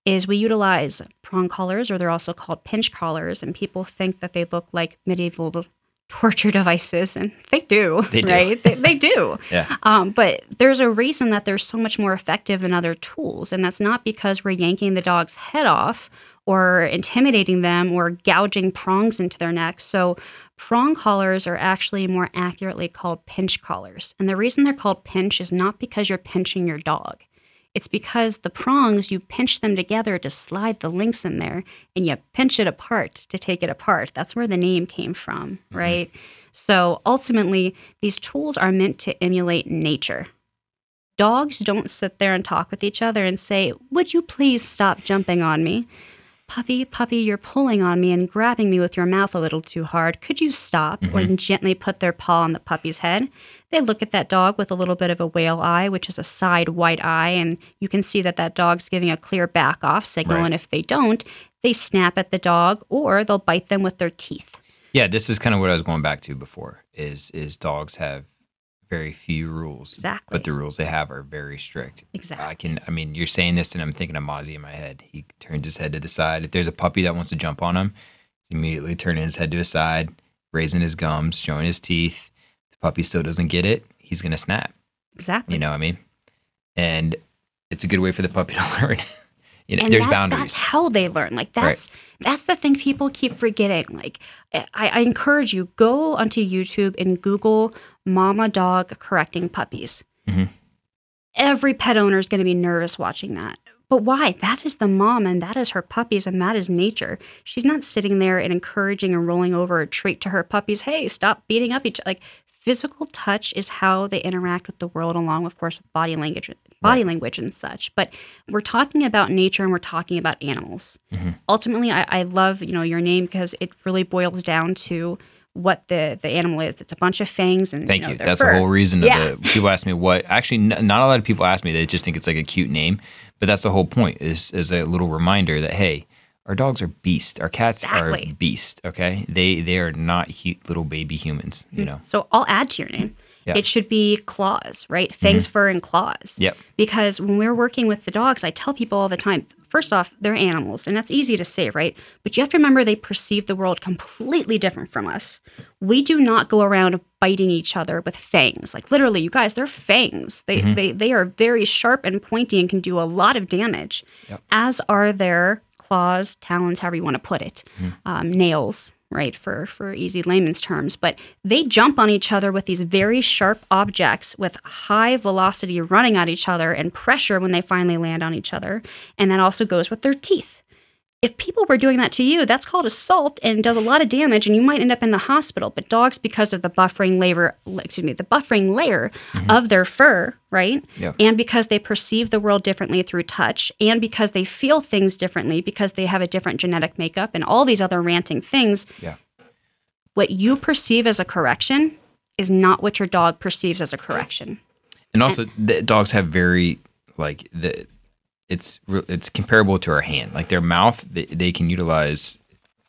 is we utilize prong collars, or they're also called pinch collars, and people think that they look like medieval torture devices, and they do, They do. right? They, they do. *laughs* Yeah. Um, but there's a reason that they're so much more effective than other tools, and that's not because we're yanking the dog's head off or intimidating them or gouging prongs into their neck. So, prong collars are actually more accurately called pinch collars. And the reason they're called pinch is not because you're pinching your dog. It's because the prongs, you pinch them together to slide the links in there and you pinch it apart to take it apart. That's where the name came from, mm-hmm. right? So ultimately, these tools are meant to emulate nature. Dogs don't sit there and talk with each other and say, Would you please stop jumping on me? Puppy, puppy, you're pulling on me and grabbing me with your mouth a little too hard. Could you stop? Mm-hmm. Or gently put their paw on the puppy's head. They look at that dog with a little bit of a whale eye, which is a side white eye, and you can see that that dog's giving a clear back off signal. Right. And if they don't, they snap at the dog or they'll bite them with their teeth. Yeah, this is kind of what I was going back to before. Is is dogs have very few rules, Exactly. but the rules they have are very strict. Exactly. I can. I mean, you're saying this, and I'm thinking of Mozzie in my head. He turns his head to the side. If there's a puppy that wants to jump on him, he's immediately turning his head to his side, raising his gums, showing his teeth. The puppy still doesn't get it. He's gonna snap. Exactly. You know what I mean? And it's a good way for the puppy *laughs* to learn. you know, and there's that- boundaries. That's how they learn. Like Right. that's that's the thing people keep forgetting. Like I, I encourage you go onto YouTube and Google "mama dog correcting puppies." Mhm. Every pet owner is going to be nervous watching that. But why? That is the mom, and that is her puppies, and that is nature. She's not sitting there and encouraging and rolling over a treat to her puppies. Hey, stop beating up each. other. Like physical touch is how they interact with the world, along, of course, with body language, body language and such. But we're talking about nature, and we're talking about animals. Ultimately, I, I love you know your name because it really boils down to what the the animal is. It's a bunch of fangs and Thank you. Know, you. That's fur. the whole reason. Yeah. Of the, people ask me what. Actually, n- not a lot of people ask me. They just think it's like a cute name. But that's the whole point. Is is a little reminder that hey, our dogs are beasts. Our cats Exactly. are beasts. Okay, they they are not hu- little baby humans. You know. So I'll add to your name. Yeah. Mm-hmm. It should be claws, right? Fangs, fur, and claws. Yep. Because when we're working with the dogs, I tell people all the time first off, they're animals, and that's easy to say, right? But you have to remember they perceive the world completely different from us. We do not go around biting each other with fangs. Like literally, you guys, they're fangs. They, Mm-hmm. they, they are very sharp and pointy and can do a lot of damage, Yep. as are their claws, talons, however you want to put it, Mm-hmm. um, nails, right, for, for easy layman's terms. But they jump on each other with these very sharp objects with high velocity running at each other and pressure when they finally land on each other. And that also goes with their teeth. If people were doing that to you, that's called assault and does a lot of damage, and you might end up in the hospital. But dogs, because of the buffering layer, excuse me, the buffering layer mm-hmm. of their fur, right, Yep. and because they perceive the world differently through touch, and because they feel things differently because they have a different genetic makeup, and all these other ranting things, Yeah. what you perceive as a correction is not what your dog perceives as a correction. And also, the dogs have very like the it's it's comparable to our hand. Like their mouth, they, they can utilize.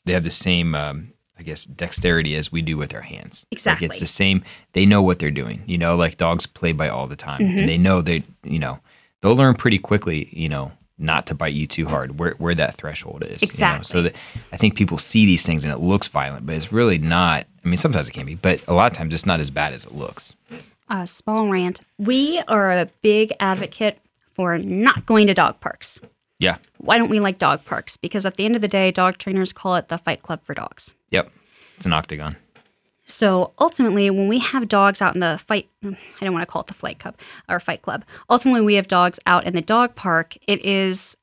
They have the same, um, I guess, dexterity as we do with our hands. Like Exactly. it's the same. They know what they're doing. You know, like dogs play by all the time, Mm-hmm. and they know they, you know, they'll learn pretty quickly. You know, not to bite you too hard. Where where that threshold is. you know? Exactly. So that I think people see these things and it looks violent, but it's really not. I mean, sometimes it can be, but a lot of times it's not as bad as it looks. uh, small rant. We are a big advocate for not going to dog parks. Yeah. Why don't we like dog parks? Because at the end of the day, dog trainers call it the fight club for dogs. Yep. It's an octagon. So ultimately, when we have dogs out in the fight, I don't want to call it the flight club or fight club. Ultimately, we have dogs out in the dog park. It is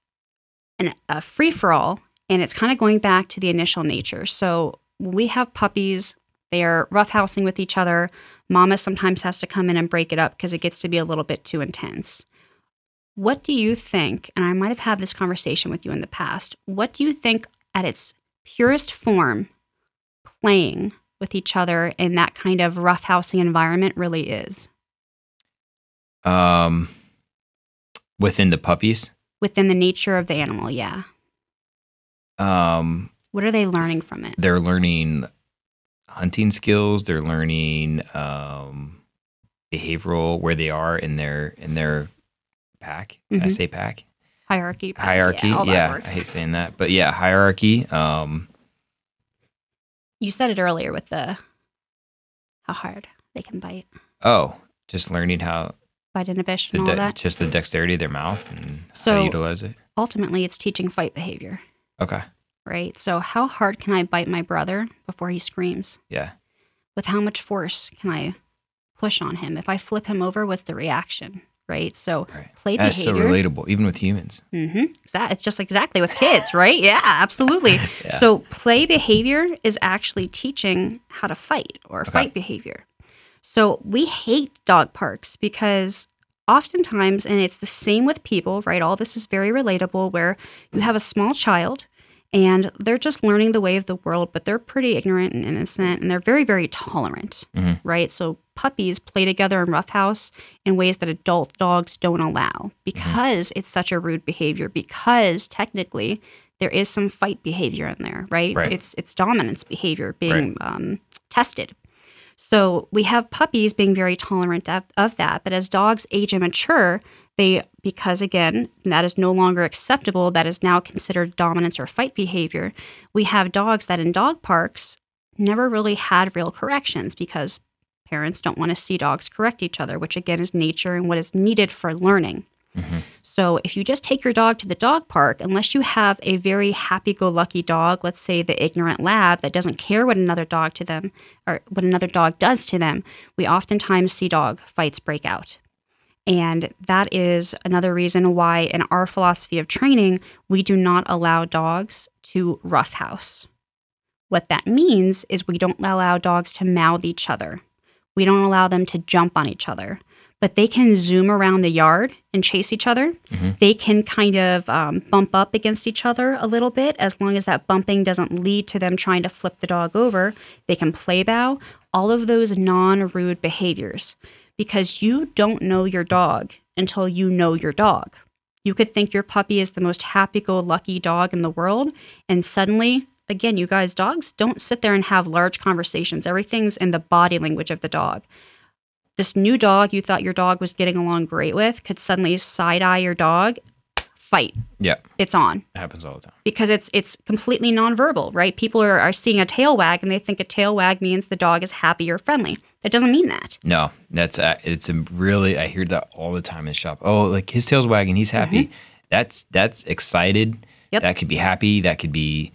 an, a free for all, And it's kind of going back to the initial nature. So when we have puppies, they are roughhousing with each other. Mama sometimes has to come in and break it up because it gets to be a little bit too intense. What do you think? And I might have had this conversation with you in the past. What do you think at its purest form, playing with each other in that kind of roughhousing environment really is? Um, within the puppies, Within the nature of the animal, yeah. um, What are they learning from it? they're learning hunting skills. They're learning um, behavioral where they are in their in their pack. Can I Mhm. say pack? Hierarchy. pack, hierarchy. all that Yeah. I hate saying that, but yeah, hierarchy. Um, You said it earlier with the how hard they can bite, oh, just learning how bite inhibition, the and all de- that. just the dexterity of their mouth and how So- to utilize it. Ultimately, it's teaching fight behavior, Okay. right? So, how hard can I bite my brother before he screams? Yeah. With how much force can I push on him? If I flip him over, what's the reaction, right? So, Right. play That's so relatable, even with humans. Mm-hmm. It's just exactly with kids, right? Yeah, absolutely. *laughs* Yeah. So play behavior is actually teaching how to fight or fight behavior. So we hate dog parks because oftentimes, and it's the same with people, right? All this is very relatable where you have a small child and they're just learning the way of the world, but they're pretty ignorant and innocent and they're very, very tolerant, right? So puppies play together in roughhouse in ways that adult dogs don't allow because it's such a rude behavior, because technically there is some fight behavior in there, right? Right. It's it's dominance behavior being um, tested. So we have puppies being very tolerant of, of that, but as dogs age and mature, they because again that is no longer acceptable. That is now considered dominance or fight behavior. We have dogs that in dog parks never really had real corrections because parents don't want to see dogs correct each other, which again is nature and what is needed for learning. Mm-hmm. So if you just take your dog to the dog park, unless you have a very happy-go-lucky dog, let's say the ignorant lab that doesn't care what another dog to them or what another dog does to them, we oftentimes see dog fights break out. And that is another reason why in our philosophy of training, we do not allow dogs to roughhouse. What that means is we don't allow dogs to mouth each other. We don't allow them to jump on each other, but they can zoom around the yard and chase each other. They can kind of um, bump up against each other a little bit as long as that bumping doesn't lead to them trying to flip the dog over. They can play bow, all of those non rude behaviors because you don't know your dog until you know your dog. You could think your puppy is the most happy go lucky dog in the world, and suddenly, again, you guys, dogs don't sit there and have large conversations. Everything's in the body language of the dog. This new dog you thought your dog was getting along great with could suddenly side eye your dog, fight. Yeah. It's on It happens all the time. because it's it's completely nonverbal, right? People are, are seeing a tail wag and they think a tail wag means the dog is happy or friendly. That doesn't mean that. No, that's uh, it's a really I hear that all the time in the shop. Oh, like his tail's wagging, he's happy. That's that's excited. Yep. That could be happy. That could be.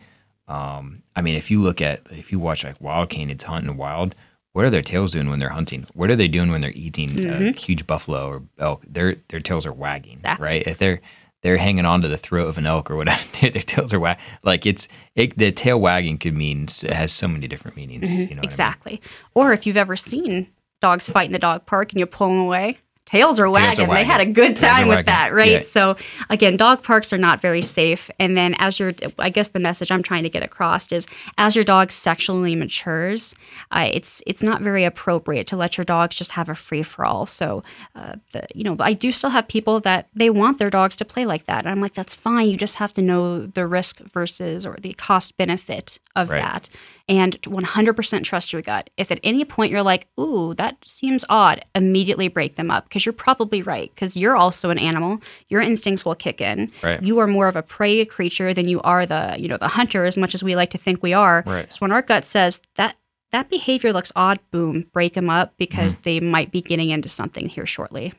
Um, I mean, if you look at if you watch like wild canids hunting wild, what are their tails doing when they're hunting? What are they doing when they're eating a huge buffalo or elk? Their their tails are wagging, Exactly. right? If they're they're hanging onto the throat of an elk or whatever, their, *laughs* their tails are wag. Like it's it, the tail wagging could mean it has so many different meanings. Mm-hmm. You know what I mean? Exactly. Or if you've ever seen dogs fight in the dog park and you pull them away, tails are wagging. are They had a good Tails time with that, right? Yeah. So again, dog parks are not very safe. And then as your, I guess the message I'm trying to get across is, as your dog sexually matures, uh, it's it's not very appropriate to let your dogs just have a free for all. So, uh, the, you know, I do still have people that they want their dogs to play like that. And I'm like, that's fine. You just have to know the risk versus or the cost benefit of Right. that and 100% trust your gut. If at any point you're like, ooh, that seems odd, immediately break them up because you're probably right because you're also an animal. Your instincts will kick in. Right. You are more of a prey creature than you are the, you know, the hunter as much as we like to think we are. Right. So when our gut says that that behavior looks odd, boom, break them up because Mm-hmm. they might be getting into something here shortly.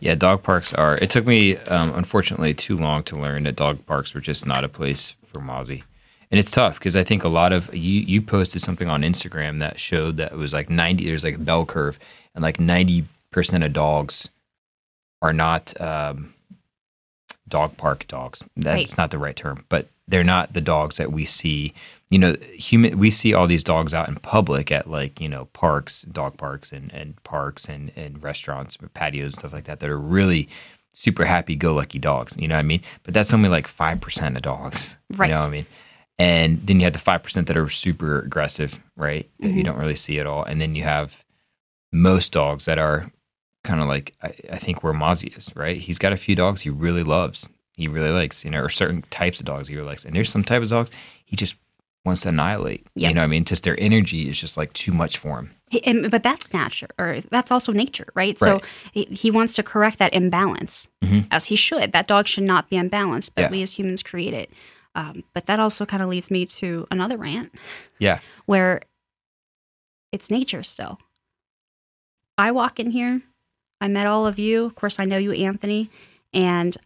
Yeah, dog parks are. It took me, um, unfortunately, too long to learn that dog parks were just not a place for Mozzie. And it's tough because I think a lot of you you posted something on Instagram that showed that it was like ninety. There's like a bell curve, and like ninety percent of dogs are not um, dog park dogs. That's Right. not the right term, but they're not the dogs that we see. You know, human. We see all these dogs out in public at like you know parks, dog parks, and and parks and and restaurants, patios, stuff like that. That are really super happy go lucky dogs. You know what I mean? But that's only like five percent of dogs. Right. You know what I mean? And then you have the five percent that are super aggressive, right? That you Mhm. don't really see at all. And then you have most dogs that are kind of like I, I think where Mozzie is, right? He's got a few dogs he really loves. He really likes, you know, or certain types of dogs he really likes. And there's some type of dogs he just wants to annihilate. Yeah. You know what I mean? Just their energy is just like too much for him. He- and, but that's nature, or that's also nature, right? Right. So he, he wants to correct that imbalance, Mhm. as he should. That dog should not be unbalanced, but Yeah. we as humans create it. Um, but that also kind of leads me to another rant Yeah. where it's nature still. I walk in here, I met all of you. Of course, I know you, Anthony, and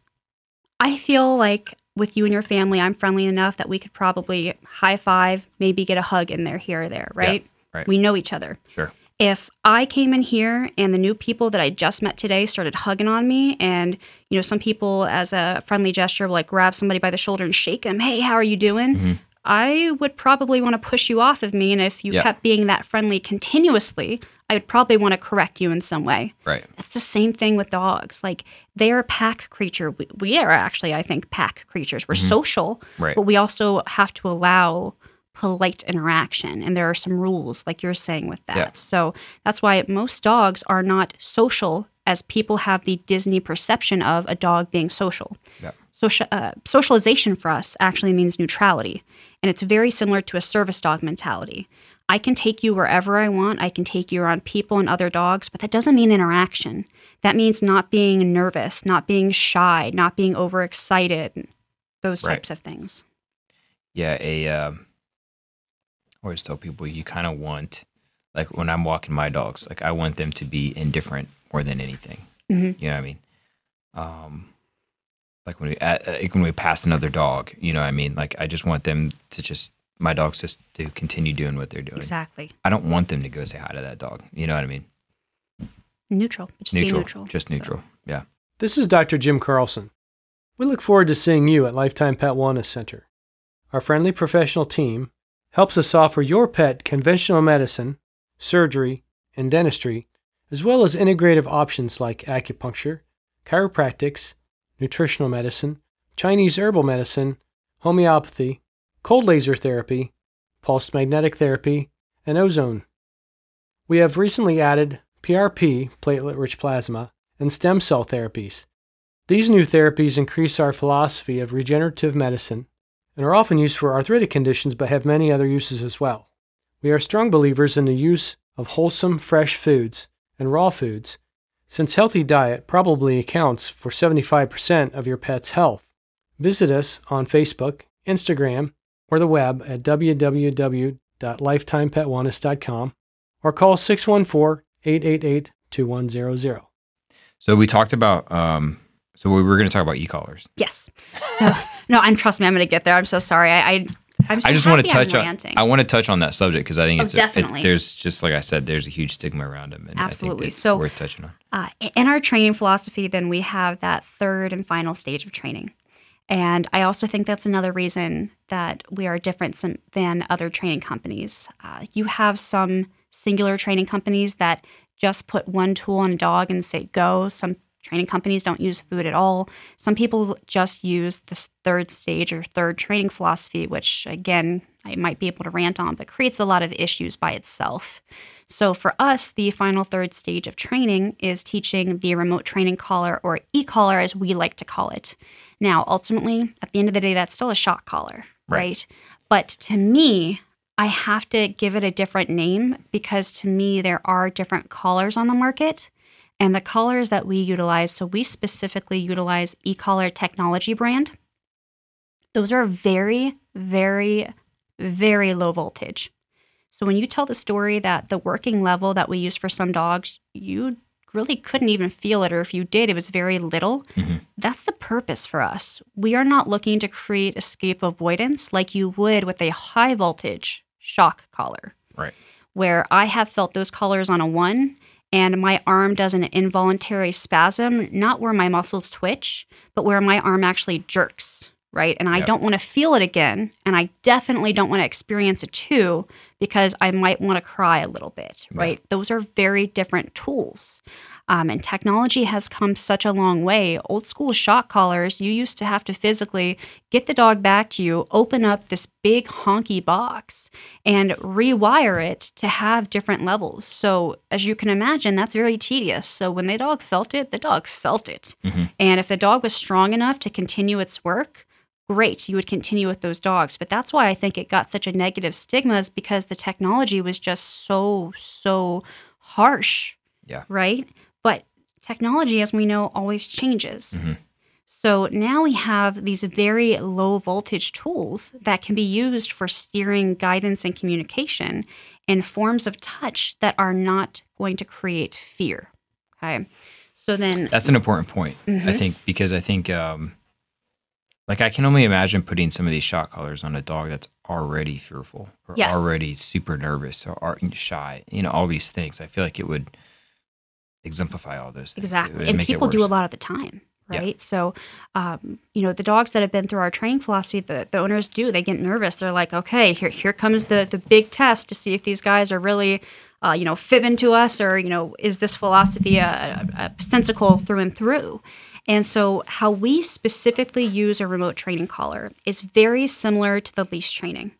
I feel like with you and your family, I'm friendly enough that we could probably high five, maybe get a hug in there here or there, right? right. We know each other Sure. If I came in here and the new people that I just met today started hugging on me, and you know, some people as a friendly gesture will like grab somebody by the shoulder and shake them, hey, how are you doing? Mhm. I would probably want to push you off of me, and if you Yeah. kept being that friendly continuously, I would probably want to correct you in some way. Right. It's the same thing with dogs. Like they're a pack creature. We, we are actually, I think, pack creatures. We're social, Right. but we also have to allow polite interaction. And there are some rules, like you're saying with that. Yeah. So that's why most dogs are not social as people have the Disney perception of a dog being social. Yeah. Social, uh, socialization for us actually means neutrality. And it's very similar to a service dog mentality. I can take you wherever I want. I can take you around people and other dogs, but that doesn't mean interaction. That means not being nervous, not being shy, not being overexcited, those Right. types of things. Yeah. A, um, always tell people you kind of want, like when I'm walking my dogs, like I want them to be indifferent more than anything. Mhm. You know what I mean? Um, like when we when we pass another dog, you know what I mean? Like I just want them to just my dogs just to continue doing what they're doing. Exactly. I don't want them to go say hi to that dog. You know what I mean? Neutral. Just Neutral, neutral. just So- neutral. Yeah. This is Dr. Jim Carlson. We look forward to seeing you at Lifetime Pet Wellness Center. Our friendly professional team helps us offer your pet conventional medicine, surgery, and dentistry, as well as integrative options like acupuncture, chiropractics, nutritional medicine, Chinese herbal medicine, homeopathy, cold laser therapy, pulsed magnetic therapy, and ozone. We have recently added PRP, platelet rich plasma, and stem cell therapies. These new therapies increase our philosophy of regenerative medicine and are often used for arthritic conditions but have many other uses as well. We are strong believers in the use of wholesome, fresh foods and raw foods, since healthy diet probably accounts for 75% of your pet's health. Visit us on Facebook, Instagram, or the web at www.lifetimepetwellness.com or call 614 888 2100. So we talked about. Um, so we were going to talk about e-collars. Yes. So *laughs* no, and trust me, I'm going to get there. I'm so sorry. I, I I'm so I just want to touch on. I want to touch on that subject because I think Oh, it's definitely. It, there's just like I said, there's a huge stigma around them, and Absolutely. I think it's So- worth touching on. Uh, in our training philosophy, then we have that third and final stage of training. And I also think that's another reason that we are different some, than other training companies. Uh, you have some singular training companies that just put one tool on a dog and say go. Some training companies don't use food at all. Some people just use this third stage or third training philosophy, which again, I might be able to rant on, but creates a lot of issues by itself. So for us, the final third stage of training is teaching the remote training collar or e-collar as we like to call it. Now, ultimately, at the end of the day, that's still a shock collar, Right. right? But to me, I have to give it a different name because to me, there are different collars on the market. And the collars that we utilize, so we specifically utilize e-collar technology brand. Those are very, very, very low voltage. So when you tell the story that the working level that we use for some dogs, you really couldn't even feel it, or if you did, it was very little. Mhm. That's the purpose for us. We are not looking to create escape avoidance like you would with a high voltage shock collar, Right. where I have felt those collars on a one and my arm does an involuntary spasm, not where my muscles twitch, but where my arm actually jerks, right? And I Yep. don't want to feel it again. And I definitely don't want to experience it too because I might want to cry a little bit, right? Those are very different tools. Um, and technology has come such a long way. Old school shock collars, you used to have to physically get the dog back to you, open up this big honky box, and rewire it to have different levels. So, as you can imagine, that's very tedious. So, when the dog felt it, the dog felt it. And if the dog was strong enough to continue its work, great, you would continue with those dogs. But that's why I think it got such a negative stigma, is because the technology was just so, so harsh Yeah. right? But technology, as we know, always changes. So now we have these very low voltage tools that can be used for steering, guidance, and communication in forms of touch that are not going to create fear. Okay. So then, That's an important point, I think, because I think, um, like, I can only imagine putting some of these shot collars on a dog that's already fearful or Yes. already super nervous or, or shy. You know, all these things. I feel like it would exemplify all those things. Exactly. And people do a lot of the time, Yeah. right? So, um, you know, the dogs that have been through our training philosophy, the, the owners do, they get nervous. They're like, okay, here, here comes the, the big test to see if these guys are really, uh, you know, fibbing to us or, you know, is this philosophy a, a, a sensical through and through? And so, how we specifically use a remote training collar is very similar to the leash training.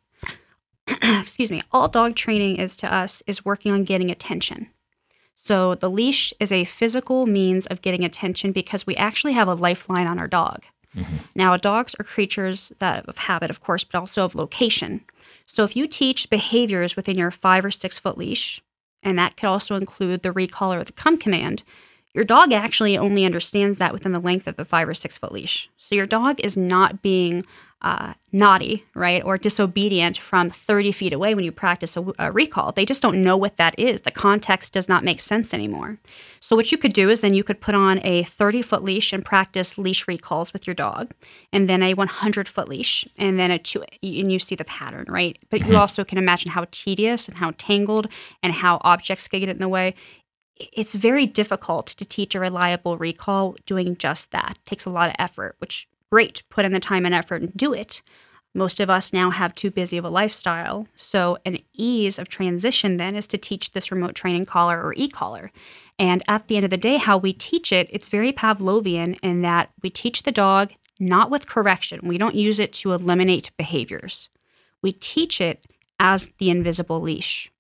*clears throat* Excuse me. All dog training is to us is working on getting attention. So the leash is a physical means of getting attention because we actually have a lifeline on our dog. Mm-hmm. Now, dogs are creatures that of habit, of course, but also of location. So if you teach behaviors within your five or six foot leash, and that could also include the recall or the come command, your dog actually only understands that within the length of the five or six foot leash. So your dog is not being uh, naughty, right, or disobedient from 30 feet away when you practice a, a recall. They just don't know what that is. The context does not make sense anymore. So what you could do is then you could put on a 30 foot leash and practice leash recalls with your dog, and then a 100 foot leash, and then a two, and you see the pattern, right? But you also can imagine how tedious and how tangled and how objects could get in the way it's very difficult to teach a reliable recall doing just that. It takes a lot of effort, which great, put in the time and effort and do it. Most of us now have too busy of a lifestyle. So an ease of transition then is to teach this remote training collar or e-collar. And at the end of the day, how we teach it, it's very Pavlovian in that we teach the dog not with correction. We don't use it to eliminate behaviors. We teach it as the invisible leash.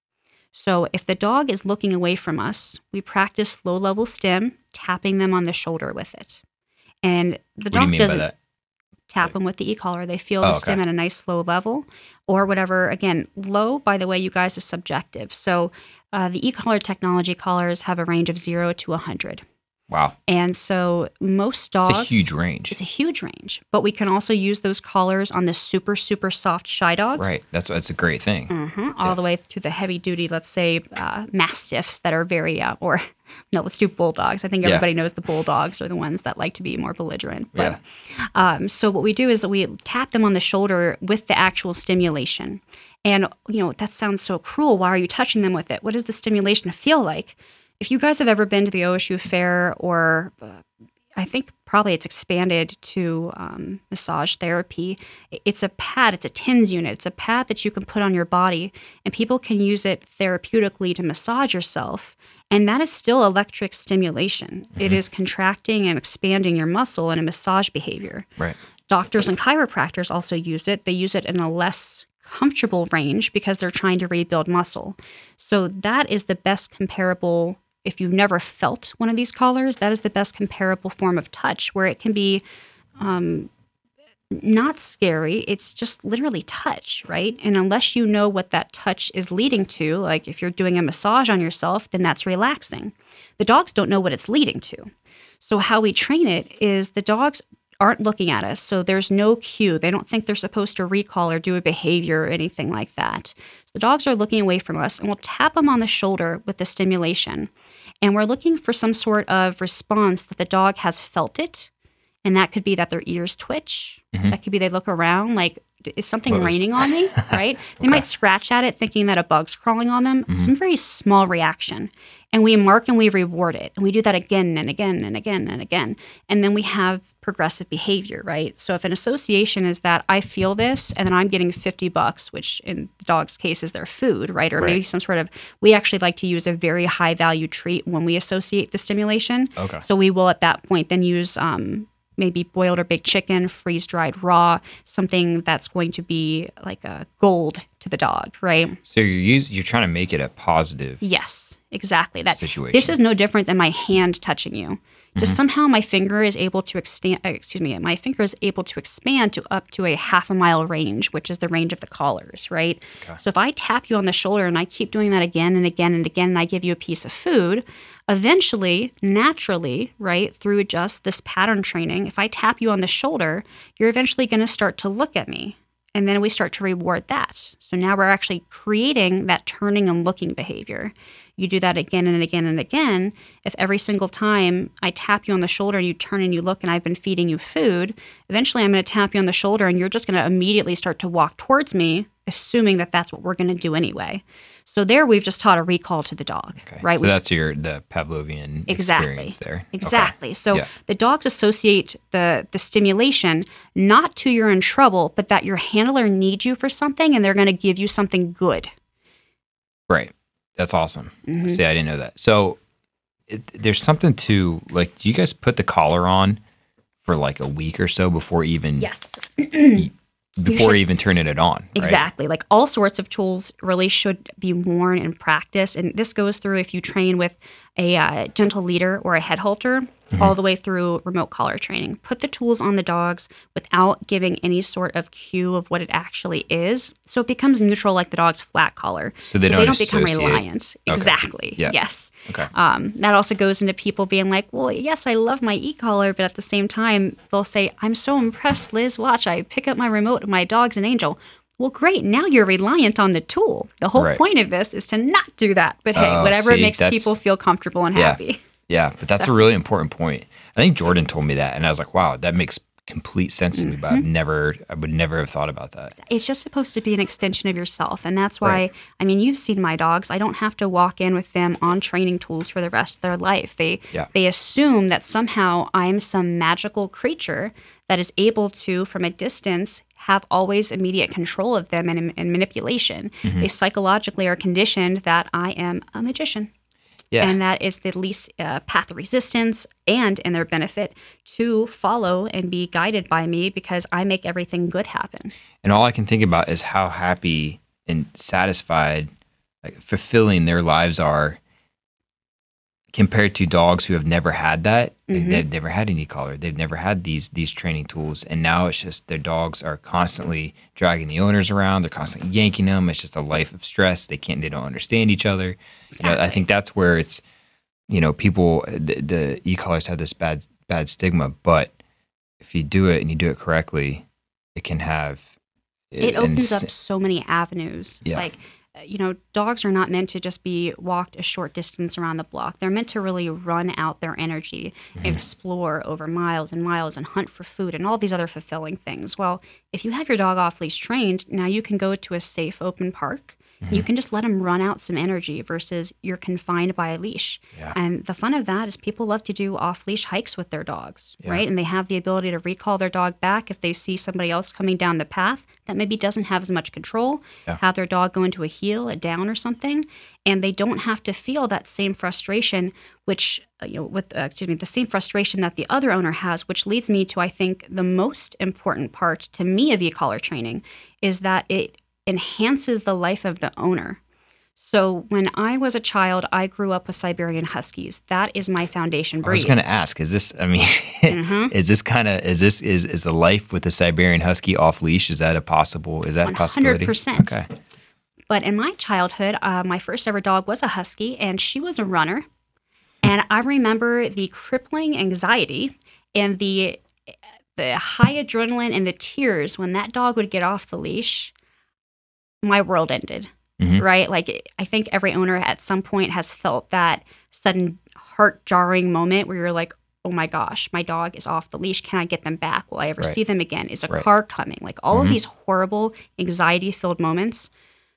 So if the dog is looking away from us, we practice low level stim, tapping them on the shoulder with it. And the What do dog doesn't tap them with the e-collar. They feel Oh, the stim okay. at a nice low level or whatever. Again, low, by the way, you guys, is subjective. So uh, the e-collar technology collars have a range of zero to 100. Wow. And so most dogs. It's a huge range. It's a huge range. But we can also use those collars on the super, super soft shy dogs. Right. That's that's a great thing. Mhm, all the way to the heavy duty, let's say, uh, mastiffs that are very, uh, or *laughs* no, let's do bulldogs. I think Yeah. everybody knows the bulldogs are the ones that like to be more belligerent. But, Yeah. um, so what we do is that we tap them on the shoulder with the actual stimulation. And, you know, that sounds so cruel. Why are you touching them with it? What does the stimulation feel like? If you guys have ever been to the OSU Fair or uh, I think probably it's expanded to um, massage therapy. It's a pad, it's a TENS unit. It's a pad that you can put on your body, and people can use it therapeutically to massage yourself. And that is still electric stimulation. It is contracting and expanding your muscle in a massage behavior. Right. Doctors and chiropractors also use it. They use it in a less comfortable range because they're trying to rebuild muscle. So that is the best comparable. If you've never felt one of these collars, that is the best comparable form of touch where it can be um, not scary. It's just literally touch, right? And unless you know what that touch is leading to, like if you're doing a massage on yourself, then that's relaxing. The dogs don't know what it's leading to. So, how we train it is the dogs aren't looking at us. So, there's no cue. They don't think they're supposed to recall or do a behavior or anything like that. So, the dogs are looking away from us, and we'll tap them on the shoulder with the stimulation. And we're looking for some sort of response that the dog has felt it. And that could be that their ears twitch. Mm-hmm. That could be they look around like, is something Close. raining on me, *laughs* right? They might scratch at it thinking that a bug's crawling on them. Some mm-hmm. very small reaction. And we mark and we reward it. And we do that again and again and again and again. And then we have progressive behavior, right? So if an association is that I feel this and then I'm getting 50 bucks, which in the dog's case is their food, right? Or maybe some sort of, we actually like to use a very high value treat when we associate the stimulation. Okay. So we will at that point then use um, maybe boiled or baked chicken, freeze dried raw, something that's going to be like a gold to the dog, right? So you're use, you're trying to make it a positive. Yes, exactly. That Situation. This is no different than my hand touching you. Just somehow my finger is able to extend. Uh, excuse me, my finger is able to expand to up to a half a mile range, which is the range of the collars, right? So if I tap you on the shoulder and I keep doing that again and again and again, and I give you a piece of food, eventually, naturally, right, through just this pattern training, if I tap you on the shoulder, you're eventually going to start to look at me. And then we start to reward that. So now we're actually creating that turning and looking behavior. You do that again and again and again. If every single time I tap you on the shoulder and you turn and you look and I've been feeding you food, eventually I'm going to tap you on the shoulder and you're just going to immediately start to walk towards me, assuming that that's what we're going to do anyway. So there we've just taught a recall to the dog, Okay. right? So We've that's your the Pavlovian Exactly. experience there. Okay. Exactly. So Yeah. the dogs associate the the stimulation not to you're in trouble, but that your handler needs you for something and they're going to give you something good. Right. That's awesome. Mm-hmm. See, I didn't know that. So it, there's something to like. Do you guys put the collar on for like a week or so before even Yes. Before even turning it on? right? Exactly. Like all sorts of tools really should be worn in practice. And this goes through if you train with a uh, gentle leader or a head halter, Mm-hmm. all the way through remote collar training. Put the tools on the dogs without giving any sort of cue of what it actually is. So it becomes neutral like the dog's flat collar. So they don't become reliant. Okay. Exactly. Yeah. Yes. Okay. Um, that also goes into people being like, well, yes, I love my e collar, but at the same time, they'll say, I'm so impressed, Liz. Watch, I pick up my remote, my dog's an angel. Well, great. Now you're reliant on the tool. The whole Right. point of this is to not do that. But hey, Oh, whatever see, makes people feel comfortable and Yeah. happy. Yeah, but that's a really important point. I think Jordan told me that, and I was like, "Wow, that makes complete sense to me." But I've Mm-hmm. never, I would never have thought about that. It's just supposed to be an extension of yourself. And that's why, Right. I mean, you've seen my dogs. I don't have to walk in with them on training tools for the rest of their life. They Yeah. they assume that somehow I'm some magical creature that is able to, from a distance, have always immediate control of them and, and manipulation. Mm-hmm. They psychologically are conditioned that I am a magician. Yeah, And that it's the least uh, path of resistance and in their benefit to follow and be guided by me because I make everything good happen. and all I can think about is how happy and satisfied, like fulfilling their lives are compared to dogs who have never had that. Mm-hmm. They've never had any collar. They've never had these these training tools, and now it's just their dogs are constantly dragging the owners around. They're constantly yanking them. It's just a life of stress. They can't. They don't understand each other. You know, I think that's where it's. You know, people the, the e collars have this bad bad stigma, but if you do it and you do it correctly, it can have. it an opens ins- up so many avenues. Yeah. Like, you know, dogs are not meant to just be walked a short distance around the block. They're meant to really run out their energy, Mm-hmm. explore over miles and miles, and hunt for food and all these other fulfilling things. Well, if you have your dog off leash trained, now you can go to a safe, open park. Mm-hmm. You can just let them run out some energy versus you're confined by a leash. Yeah. And the fun of that is people love to do off leash hikes with their dogs, right? And they have the ability to recall their dog back if they see somebody else coming down the path that maybe doesn't have as much control, Yeah. have their dog go into a heel, a down, or something, and they don't have to feel that same frustration, which uh, you know, with uh, excuse me, the same frustration that the other owner has, which leads me to I think the most important part to me of e-collar training is that it enhances the life of the owner. So when I was a child, I grew up with Siberian Huskies. That is my foundation I breed. was going to ask: Is this? I mean, Mm-hmm. *laughs* is this kind of? Is this is is the life with the Siberian Husky off leash? Is that a possible? Is that a possibility? 100%. Okay. But in my childhood, uh, my first ever dog was a husky, and she was a runner. And I remember the crippling anxiety and the the high adrenaline and the tears when that dog would get off the leash. My world ended. Mhm. Right? Like I think every owner at some point has felt that sudden heart jarring moment where you're like, oh my gosh, my dog is off the leash. Can I get them back? Will I ever Right. see them again? Is a Right. car coming? Like all Mhm. of these horrible, anxiety filled moments.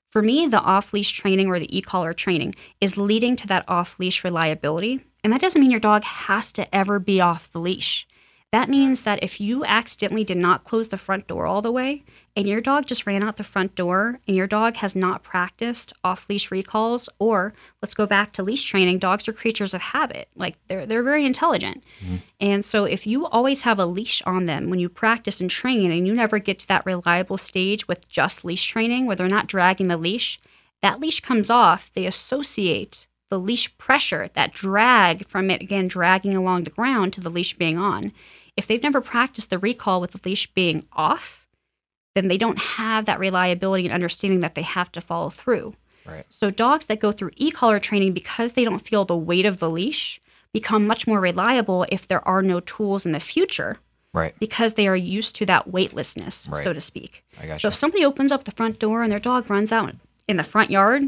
For me, the off leash training or the e collar training is leading to that off leash reliability. And that doesn't mean your dog has to ever be off the leash. That means that if you accidentally did not close the front door all the way and your dog just ran out the front door and your dog has not practiced off leash recalls, or let's go back to leash training, dogs are creatures of habit. Like they're, they're very intelligent. Mm-hmm. And so if you always have a leash on them when you practice and train and you never get to that reliable stage with just leash training where they're not dragging the leash, that leash comes off, they associate the leash pressure, that drag from it again dragging along the ground to the leash being on. If they've never practiced the recall with the leash being off, then they don't have that reliability and understanding that they have to follow through. Right. So dogs that go through e-collar training because they don't feel the weight of the leash become much more reliable if there are no tools in the future Right. because they are used to that weightlessness, Right. so to speak. I got So if somebody opens up the front door and their dog runs out in the front yard,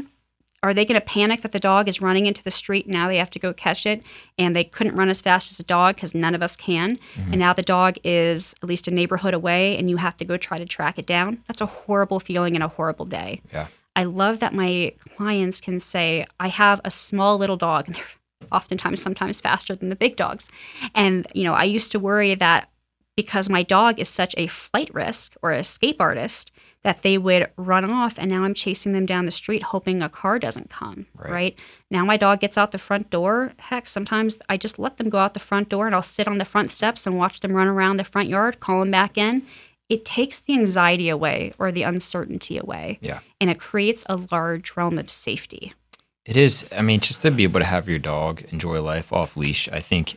are they going to panic that the dog is running into the street and now they have to go catch it and they couldn't run as fast as a dog because none of us can Mm-hmm. and now the dog is at least a neighborhood away and you have to go try to track it down that's a horrible feeling and a horrible day Yeah. I love that my clients can say, I have a small little dog, *laughs* and they're oftentimes sometimes faster than the big dogs. And, you know, I used to worry that because my dog is such a flight risk or escape artist, that they would run off and now I'm chasing them down the street hoping a car doesn't come. Right. Right. Now my dog gets out the front door. Heck, sometimes I just let them go out the front door and I'll sit on the front steps and watch them run around the front yard, call them back in. It takes the anxiety away or the uncertainty away Yeah. and it creates a large realm of safety. It is. I mean, just to be able to have your dog enjoy life off leash. I think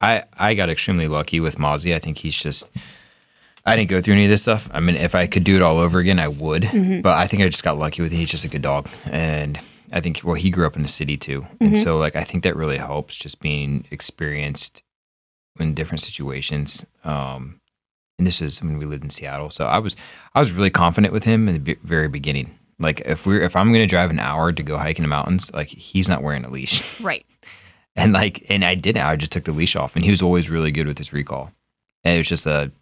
I I got extremely lucky with Mozzie. I think he's just. I didn't go through any of this stuff. I mean, if I could do it all over again, I would. But I think I just got lucky with him. He's just a good dog, and I think well, he grew up in the city too, and so like I think that really helps just being experienced in different situations. Um, and this is when we lived in Seattle, so I was I was really confident with him in the be- very beginning. Like if we're if I'm gonna drive an hour to go hike in the mountains, like he's not wearing a leash, *laughs* Right. and like and I didn't. I just took the leash off, and he was always really good with his recall. And it was just a,